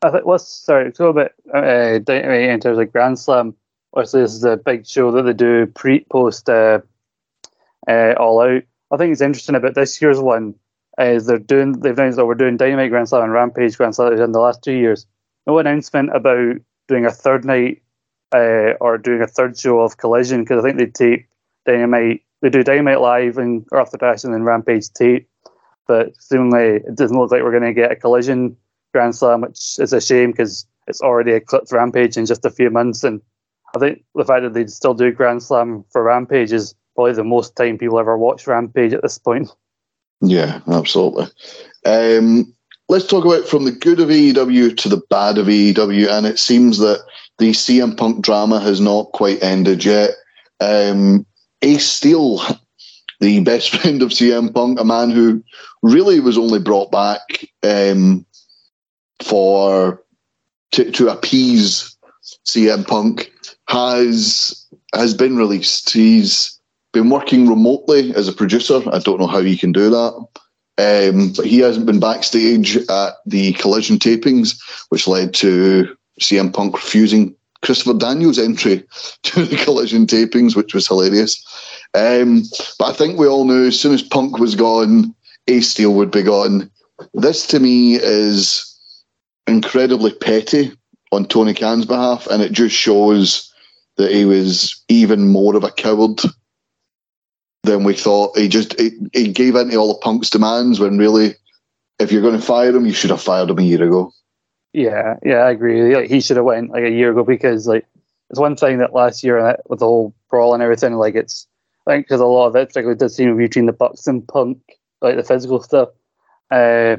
I think let's sorry, talk about uh, Dynamite in terms of Grand Slam. Obviously, this is a big show that they do pre post uh, uh, All Out. I think it's interesting about this year's one is they're doing they've announced that we're doing Dynamite Grand Slam and Rampage Grand Slam in the last two years. No announcement about doing a third night uh, or doing a third show of Collision because I think they tape Dynamite. They do Dynamite live and Arthur Ashe and then Rampage tape, but seemingly it doesn't look like we're going to get a Collision Grand Slam, which is a shame because it's already eclipsed Rampage in just a few months. And I think the fact that they still do Grand Slam for Rampage is probably the most time people ever watch Rampage at this point. Yeah, absolutely. Um, let's talk about from the good of AEW to the bad of AEW, and it seems that the CM Punk drama has not quite ended yet. Um, Ace Steel, the best friend of CM Punk, a man who really was only brought back um, for to, to appease CM Punk has has been released. He's been working remotely as a producer. I don't know how he can do that. Um, but he hasn't been backstage at the collision tapings, which led to CM Punk refusing Christopher Daniels' entry to the collision tapings, which was hilarious. Um, but I think we all knew as soon as Punk was gone, Ace Steel would be gone. This to me is incredibly petty on Tony Khan's behalf, and it just shows that he was even more of a coward than we thought. He just he, he gave in to all the Punk's demands when really, if you're going to fire him, you should have fired him a year ago. Yeah, yeah, I agree. Like he should have went like a year ago because like it's one thing that last year uh, with the whole brawl and everything, like it's I think because a lot of it particularly does seem to be between the Bucks and Punk, like the physical stuff. Uh,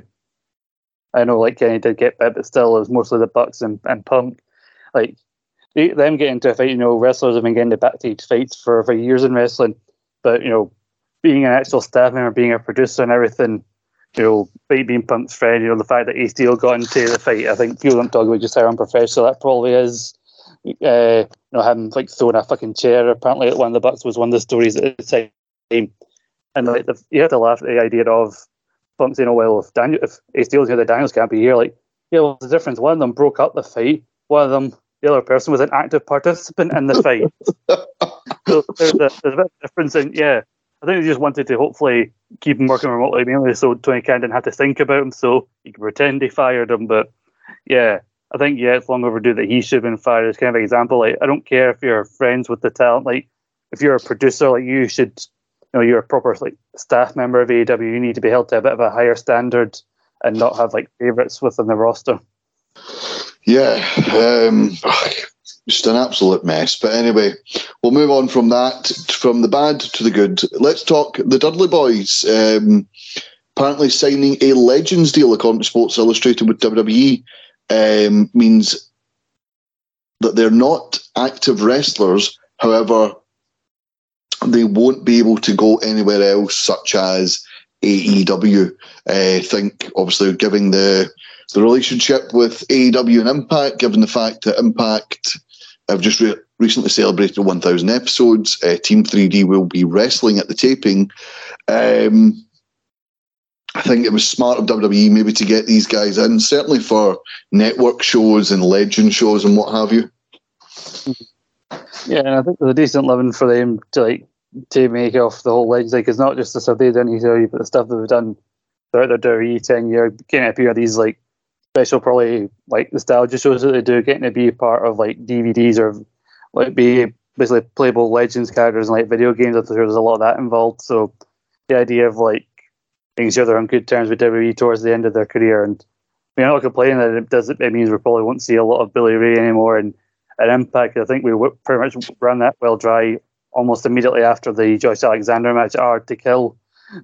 I know like Kenny did get bit, but still it was mostly the Bucks and, and Punk. Like they, them getting into a fight, you know, wrestlers have been getting into backstage fights for, for years in wrestling, but you know, being an actual staff member, being a producer and everything, you know, being Punk's friend, you know, the fact that Ace Steel got into the fight, I think people don't talk about just how unprofessional that probably is. Uh, you know, him like throwing a fucking chair. Apparently, at one of the Bucks was one of the stories at the time, and like the, you have to laugh at the idea of Punk saying, "Oh well, if Daniel, if Ace Steel's here, the Daniels can't be here." Like, yeah, well, the difference. One of them broke up the fight. One of them, the other person, was an active participant in the fight. so there's a, there's a bit of difference in yeah. I think they just wanted to hopefully keep him working remotely, mainly so Tony Khan didn't have to think about him, so he could pretend he fired him. But yeah, I think yeah, it's long overdue that he should have been fired. As kind of an example, like I don't care if you're friends with the talent, like if you're a producer, like you should, you know, you're a proper like staff member of AEW. You need to be held to a bit of a higher standard and not have like favorites within the roster. Yeah, um, just an absolute mess. But anyway, we'll move on from that, from the bad to the good. Let's talk the Dudley Boys. Um, apparently signing a Legends deal, according to Sports Illustrated, with WWE, um, means that they're not active wrestlers. However, they won't be able to go anywhere else, such as AEW. I uh, think, obviously, giving the the relationship with AEW and Impact, given the fact that Impact have just re- recently celebrated 1,000 episodes. Uh, Team 3D will be wrestling at the taping. Um, I think it was smart of WWE maybe to get these guys in, certainly for network shows and legend shows and what have you. Yeah, and I think there's a decent living for them to like to make off the whole legend. Like it's not just the stuff they've done here, but the stuff that they've done throughout their WWE ten year getting appear these like special probably like nostalgia shows that they do, getting to be part of like DVDs or like be basically playable legends characters and like video games. I'm sure there's a lot of that involved. So the idea of like making sure they're on good terms with WWE towards the end of their career, and I mean, I'm not complaining that it does. It means we probably won't see a lot of Bully Ray anymore. And at Impact, I think we pretty much ran that well dry almost immediately after the Josh Alexander match, Hard to Kill.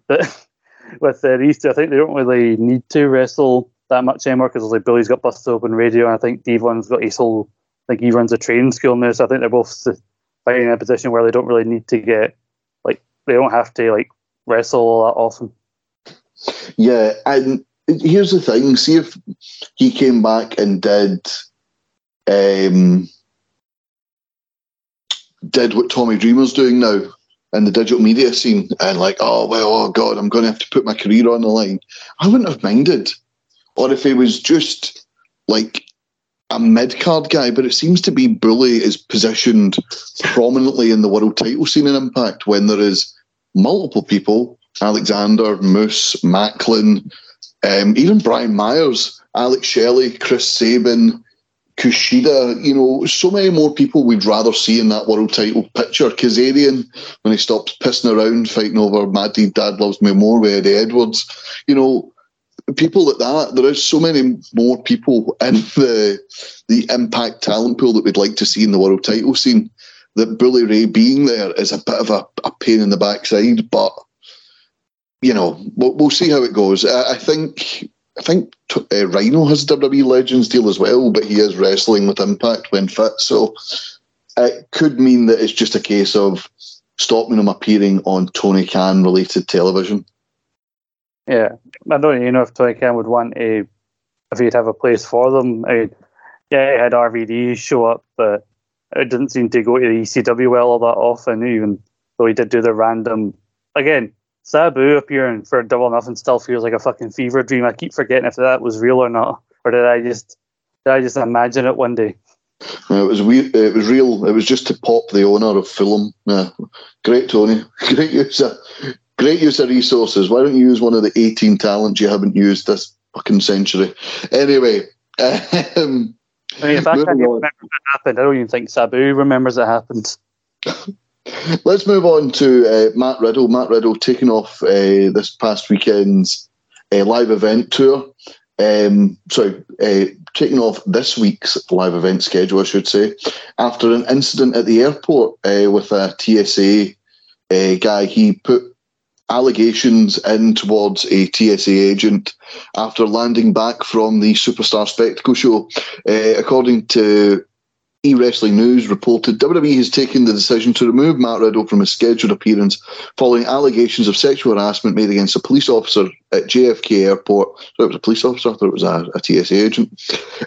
But with uh, these two, I think they don't really need to wrestle that much anymore because like Billy's got busted open radio, and I think Devon's got his whole like he runs a training school now, so I think they're both fighting in a position where they don't really need to get like they don't have to like wrestle all that often. Yeah, and here's the thing: see if he came back and did um, did what Tommy Dreamer's doing now in the digital media scene, and like, oh well, oh god, I'm going to have to put my career on the line. I wouldn't have minded or if he was just like a mid card guy, but it seems to be Bully is positioned prominently in the world title scene in Impact when there is multiple people Alexander, Moose, Maclin, um, even Brian Myers, Alex Shelley, Chris Sabin, Kushida, you know, so many more people we'd rather see in that world title picture. Kazarian, when he stops pissing around fighting over Maddie Dad Loves Me More with Eddie Edwards, you know, people like that. There is so many more people in the the impact talent pool that we'd like to see in the world title scene. That Bully Ray being there is a bit of a, a pain in the backside, but you know we'll, we'll see how it goes. I, I think I think uh, Rhino has a WWE Legends deal as well, but he is wrestling with Impact when fit, so it could mean that it's just a case of stopping him appearing on Tony Khan related television. Yeah, I don't even know if Tony Khan would want a if he'd have a place for them. I, yeah, he had RVD show up, but it didn't seem to go to the ECW well all that often, even though he did do the random. Again, Sabu appearing for Double Nothing still feels like a fucking fever dream. I keep forgetting if that was real or not, or did I just did I just imagine it one day? it was weird. It was real. It was just to pop the owner of Fulham. Yeah, great, Tony. Great use of great use of resources. Why don't you use one of the eighteen talents you haven't used this fucking century? Anyway, um, I mean, if I can't remember happened, I don't even think Sabu remembers it happened. Let's move on to uh, Matt Riddle. Matt Riddle taking off uh, this past weekend's uh, live event tour. Um, sorry, uh, taking off this week's live event schedule, I should say, after an incident at the airport uh, with a TSA uh, guy. He put allegations in towards a TSA agent after landing back from the Superstar Spectacle show. Uh, according to E-Wrestling News reported WWE has taken the decision to remove Matt Riddle from his scheduled appearance following allegations of sexual harassment made against a police officer at JFK Airport. So it was a police officer, I thought it was a, a TSA agent.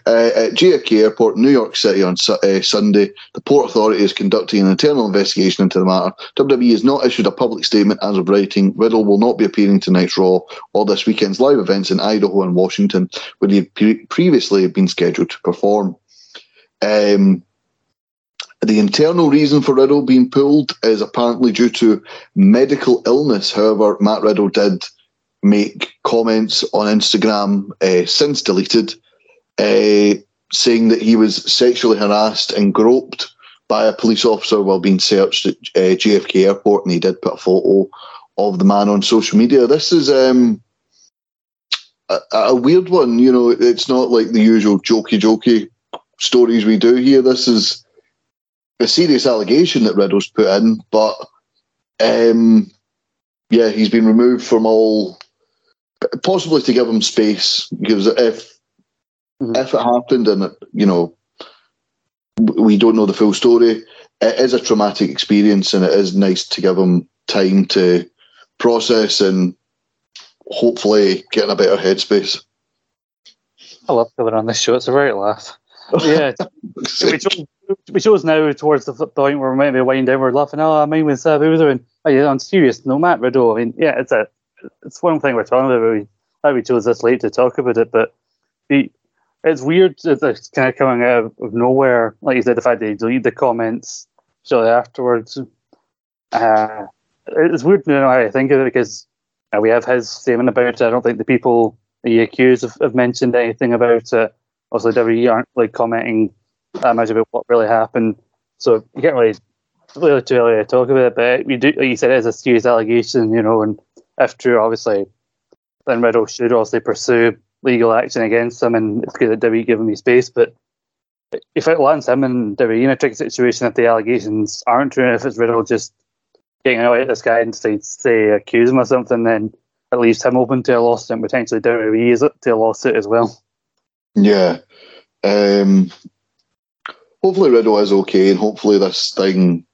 Uh, at JFK Airport, New York City on uh, Sunday, the Port Authority is conducting an internal investigation into the matter. WWE has not issued a public statement as of writing. Riddle will not be appearing tonight's Raw or this weekend's live events in Idaho and Washington, where he pre- previously had been scheduled to perform. Um, the internal reason for Riddle being pulled is apparently due to medical illness. However, Matt Riddle did make comments on Instagram, uh, since deleted, uh, saying that he was sexually harassed and groped by a police officer while being searched at uh, JFK Airport, and he did put a photo of the man on social media. This is um, a, a weird one. You know, it's not like the usual jokey jokey stories we do here. This is a serious allegation that Riddle's put in, but um, yeah, he's been removed from all, possibly to give him space because if mm-hmm. if it happened and it, you know we don't know the full story, it is a traumatic experience and it is nice to give him time to process and hopefully get in a better headspace. I love coming on this show. It's a very laugh. Yeah, we, we chose now towards the point where we might be winding down. We're laughing. Oh, I mean, with Sabu doing. Oh, yeah, I'm serious. No, Matt Riddle. I mean, yeah, it's a it's one thing we're talking about. We, how we chose this late to talk about it, but the, it's weird. that It's kind of coming out of nowhere. Like you said, the fact they delete the comments shortly afterwards. Uh, it's weird to know how I think of it because uh, we have his statement about it. I don't think the people he accused have, have mentioned anything about it also WWE aren't like commenting that much about what really happened, so you can't really really too early to talk about it. But we do, like you said, it is a serious allegation, you know, and if true, obviously, then Riddle should obviously pursue legal action against him, and it's good that WWE him his space. But if it lands him and WWE in a tricky situation, if the allegations aren't true, if it's Riddle just getting away at this guy and say, say accuse him of something, then it leaves him open to a lawsuit and potentially WWE is it to a lawsuit as well. Yeah. Um, hopefully Riddle is okay, and hopefully this thing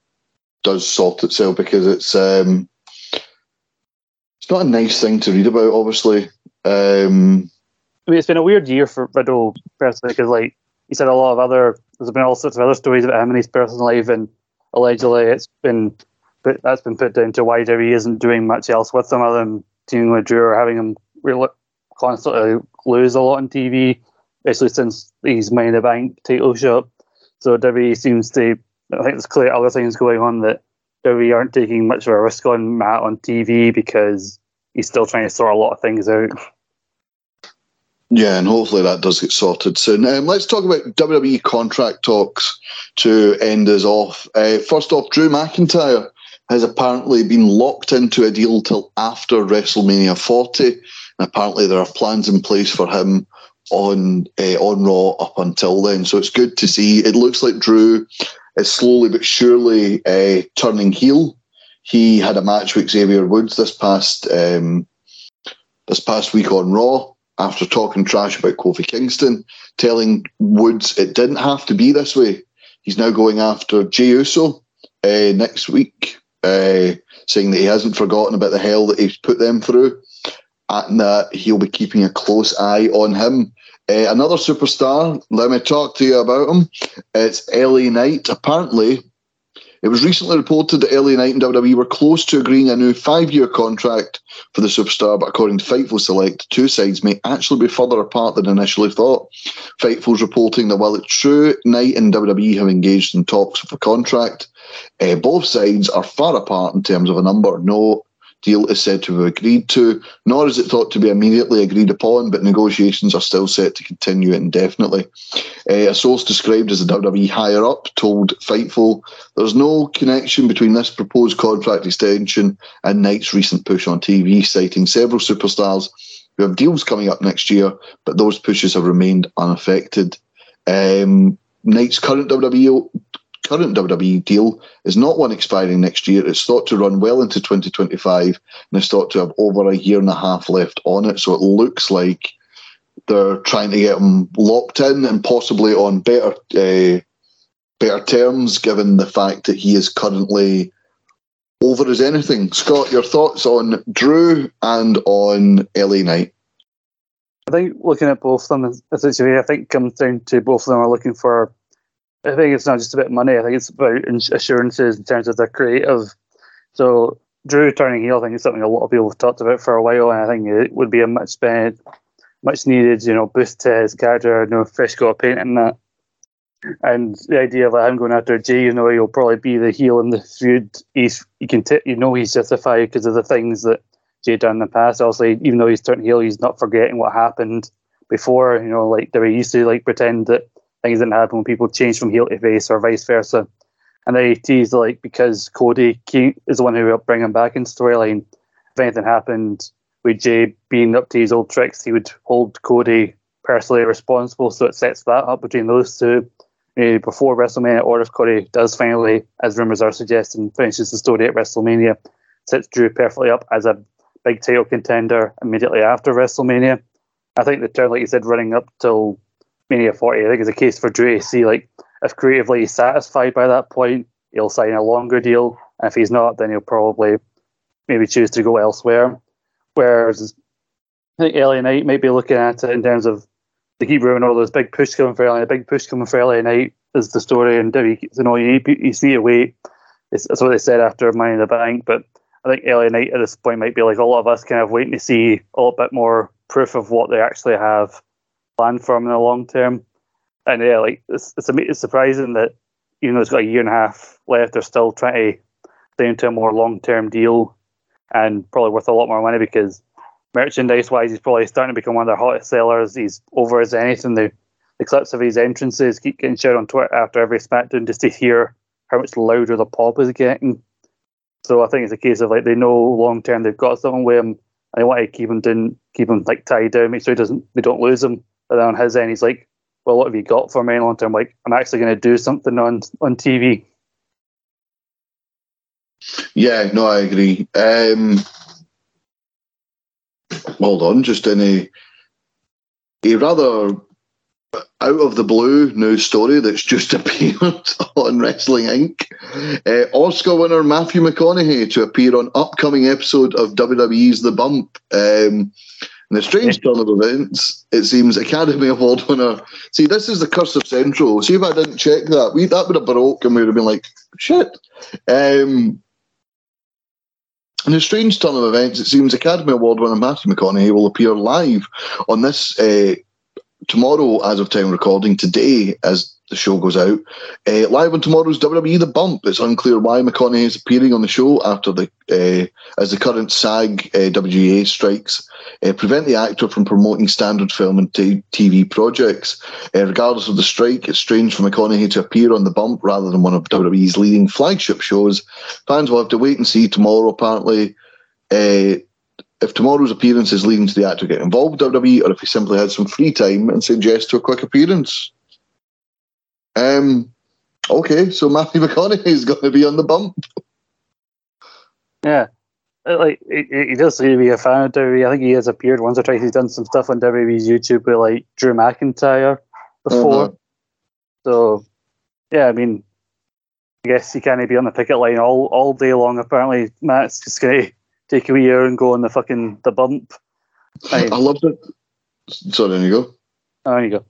does sort itself because it's um, it's not a nice thing to read about. Obviously, um, I mean, it's been a weird year for Riddle personally because, like he said, a lot of other there's been all sorts of other stories about him and his personal life, and allegedly it's been but that's been put down to why he isn't doing much else with them other than dealing with Drew or having him really constantly lose a lot on TV especially since he's in the Bank title shot. So WWE seems to, I think there's clear other things going on that WWE aren't taking much of a risk on Matt on TV because he's still trying to sort a lot of things out. Yeah, and hopefully that does get sorted soon. Um, let's talk about WWE contract talks to end us off. Uh, first off, Drew McIntyre has apparently been locked into a deal till after WrestleMania 40. And apparently there are plans in place for him on uh, on Raw up until then. So it's good to see. It looks like Drew is slowly but surely uh, turning heel. He had a match with Xavier Woods this past um, this past week on Raw after talking trash about Kofi Kingston, telling Woods it didn't have to be this way. He's now going after Jey Uso uh, next week, saying that he hasn't forgotten about the hell that he's put them through and that he'll be keeping a close eye on him Uh, another superstar, let me talk to you about him. It's LA Knight. Apparently, it was recently reported that LA Knight and WWE were close to agreeing a new five year contract for the superstar, but according to Fightful Select, two sides may actually be further apart than initially thought. Fightful's reporting that while it's true Knight and WWE have engaged in talks of a contract, uh, both sides are far apart in terms of a number. No deal is said to have agreed to, nor is it thought to be immediately agreed upon, but negotiations are still set to continue indefinitely. Uh, a source described as a WWE higher up told Fightful there's no connection between this proposed contract extension and Knight's recent push on TV, citing several superstars who have deals coming up next year, but those pushes have remained unaffected. Um, Knight's current WWE current WWE deal is not one expiring next year. It's thought to run well into 2025 and it's thought to have over a year and a half left on it. So it looks like they're trying to get him locked in and possibly on better uh, better terms, given the fact that he is currently over as anything. Scott, your thoughts on Drew and on LA Knight? I think looking at both of them, essentially, I think comes down to both of them are looking for I think it's not just about money. I think it's about assurances in terms of their creative. So Drew turning heel, I think is something a lot of people have talked about for a while, and I think it would be a much spent, much needed, you know, boost to his character. You know, fresh coat of paint and that. And the idea of like, him going after Jay, you know, he'll probably be the heel in the feud. He's you can t- you know he's justified because of the things that Jay done in the past. Also, even though he's turned heel, he's not forgetting what happened before. You know, like the way he used to like pretend that things didn't happen when people changed from heel to face or vice versa. And they teased like because Cody is the one who helped bring him back in storyline. If anything happened with Jay being up to his old tricks, he would hold Cody personally responsible. So it sets that up between those two before WrestleMania, or if Cody does finally, as rumors are suggesting, finishes the story at WrestleMania, sets Drew perfectly up as a big title contender immediately after WrestleMania. I think the turn, like you said, running up till Mania 40, I think, is a case for Drew to see like if creatively he's satisfied by that point, he'll sign a longer deal. And if he's not, then he'll probably maybe choose to go elsewhere. Whereas I think LA Knight might be looking at it in terms of they keep ruining all those big push coming for LA, a big push coming for LA Knight is the story, and you know you, you see a wait. It's, that's what they said after Money in the Bank, but I think LA Knight at this point might be like a lot of us kind of waiting to see a little bit more proof of what they actually have plan for him in the long term. And yeah, like it's it's, it's surprising that even though it's got a year and a half left, they're still trying to stay into a more long term deal and probably worth a lot more money because merchandise wise, he's probably starting to become one of their hottest sellers. He's over as anything. The, the clips of his entrances keep getting shared on Twitter after every SmackDown just to hear how much louder the pop is getting. So I think it's a case of like they know long term they've got something with him and they want to keep him down, keep him like tied down, make sure he doesn't they don't lose him. But then on his end, he's like, "Well, what have you got for me long term? Like, I'm actually going to do something on on TV." Yeah, no, I agree. Um, hold on, just in a a rather out of the blue new story that's just appeared on Wrestling Inc. Uh, Oscar winner Matthew McConaughey to appear on upcoming episode of WWE's The Bump. Um, in a strange turn of events, it seems Academy Award winner. See, this is the curse of Central. See if I didn't check that, we that would have broke and we would have been like, shit. Um, in a strange turn of events, it seems Academy Award winner Matthew McConaughey will appear live on this uh, tomorrow, as of time recording, today, as the show goes out. Uh, live on tomorrow's WWE The Bump. It's unclear why McConaughey is appearing on the show after the uh, as the current SAG uh, WGA strikes uh, prevent the actor from promoting standard film and t- TV projects. Uh, regardless of the strike, it's strange for McConaughey to appear on The Bump rather than one of WWE's leading flagship shows. Fans will have to wait and see tomorrow. Apparently. Uh, if tomorrow's appearance is leading to the actor getting involved with WWE, or if he simply had some free time and said yes to a quick appearance. Um, okay, so Matthew McConaughey is going to be on the bump. Yeah, like he, he does seem to be a fan of WWE. I think he has appeared once or twice. He's done some stuff on WWE's YouTube with like Drew McIntyre before. Uh-huh. So, yeah, I mean, I guess he can't be on the picket line all, all day long. Apparently, Matt's just going to take a wee hour and go on the fucking the bump. I, I love it. Sorry, there you go. Oh, there you go.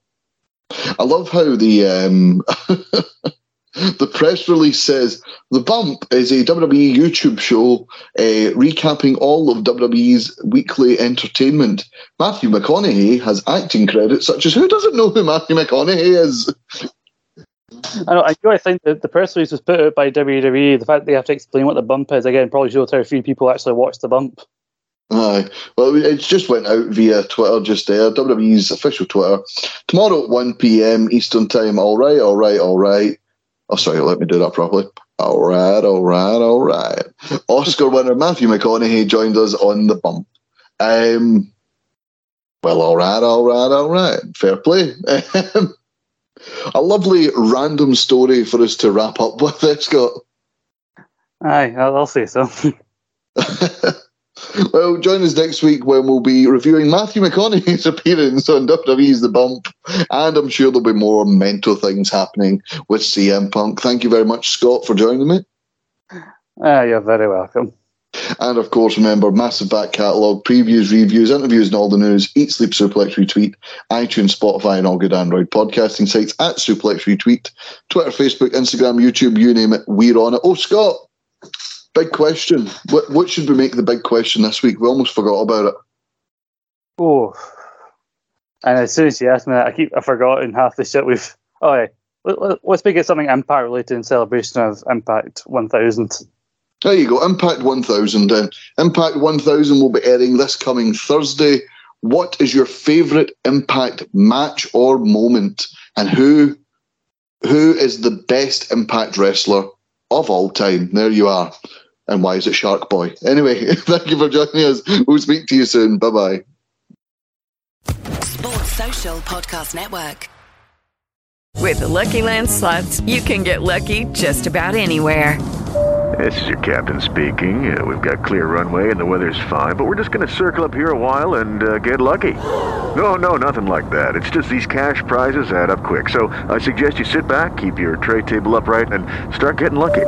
I love how the um, the press release says the bump is a WWE YouTube show uh, recapping all of WWE's weekly entertainment. Matthew McConaughey has acting credits such as who doesn't know who Matthew McConaughey is? I know. I do. I think that the press release was put out by WWE. The fact they have to explain what the bump is again probably shows how few people actually watch the bump. Aye. Well, it just went out via Twitter just there, WWE's official Twitter. Tomorrow at 1 p.m. Eastern Time. All right, all right, all right. Oh, sorry, let me do that properly. All right, all right, all right. Oscar winner Matthew McConaughey joined us on the bump. Um, well, all right, all right, all right. Fair play. A lovely random story for us to wrap up with, Scott. Aye, I'll, I'll say so. Well, join us next week when we'll be reviewing Matthew McConaughey's appearance on WWE's The Bump, and I'm sure there'll be more mental things happening with CM Punk. Thank you very much, Scott, for joining me. Ah, you're very welcome. And of course, remember, massive back catalogue, previews, reviews, interviews, and all the news. Eat, Sleep, Suplex, Retweet, iTunes, Spotify, and all good Android podcasting sites at Suplex Retweet, Twitter, Facebook, Instagram, YouTube, you name it, we're on it. Oh, Scott, big question. What, what should we make the big question this week? We almost forgot about it. Oh, and as soon as you asked me that, I keep I've forgotten half the shit we've. Oh, yeah. Let, let's make it something Impact related in celebration of Impact 1000. There you go, Impact 1000. Then Impact 1000 will be airing this coming Thursday. What is your favourite Impact match or moment, and who who is the best Impact wrestler of all time? There you are. And why is it Shark Boy? Anyway, thank you for joining us. We'll speak to you soon. Bye bye. Sports Social Podcast Network. With the Lucky Land slots, you can get lucky just about anywhere. This is your captain speaking. Uh, we've got clear runway and the weather's fine, but we're just going to circle up here a while and uh, get lucky. No, no, nothing like that. It's just these cash prizes add up quick. So I suggest you sit back, keep your tray table upright, and start getting lucky.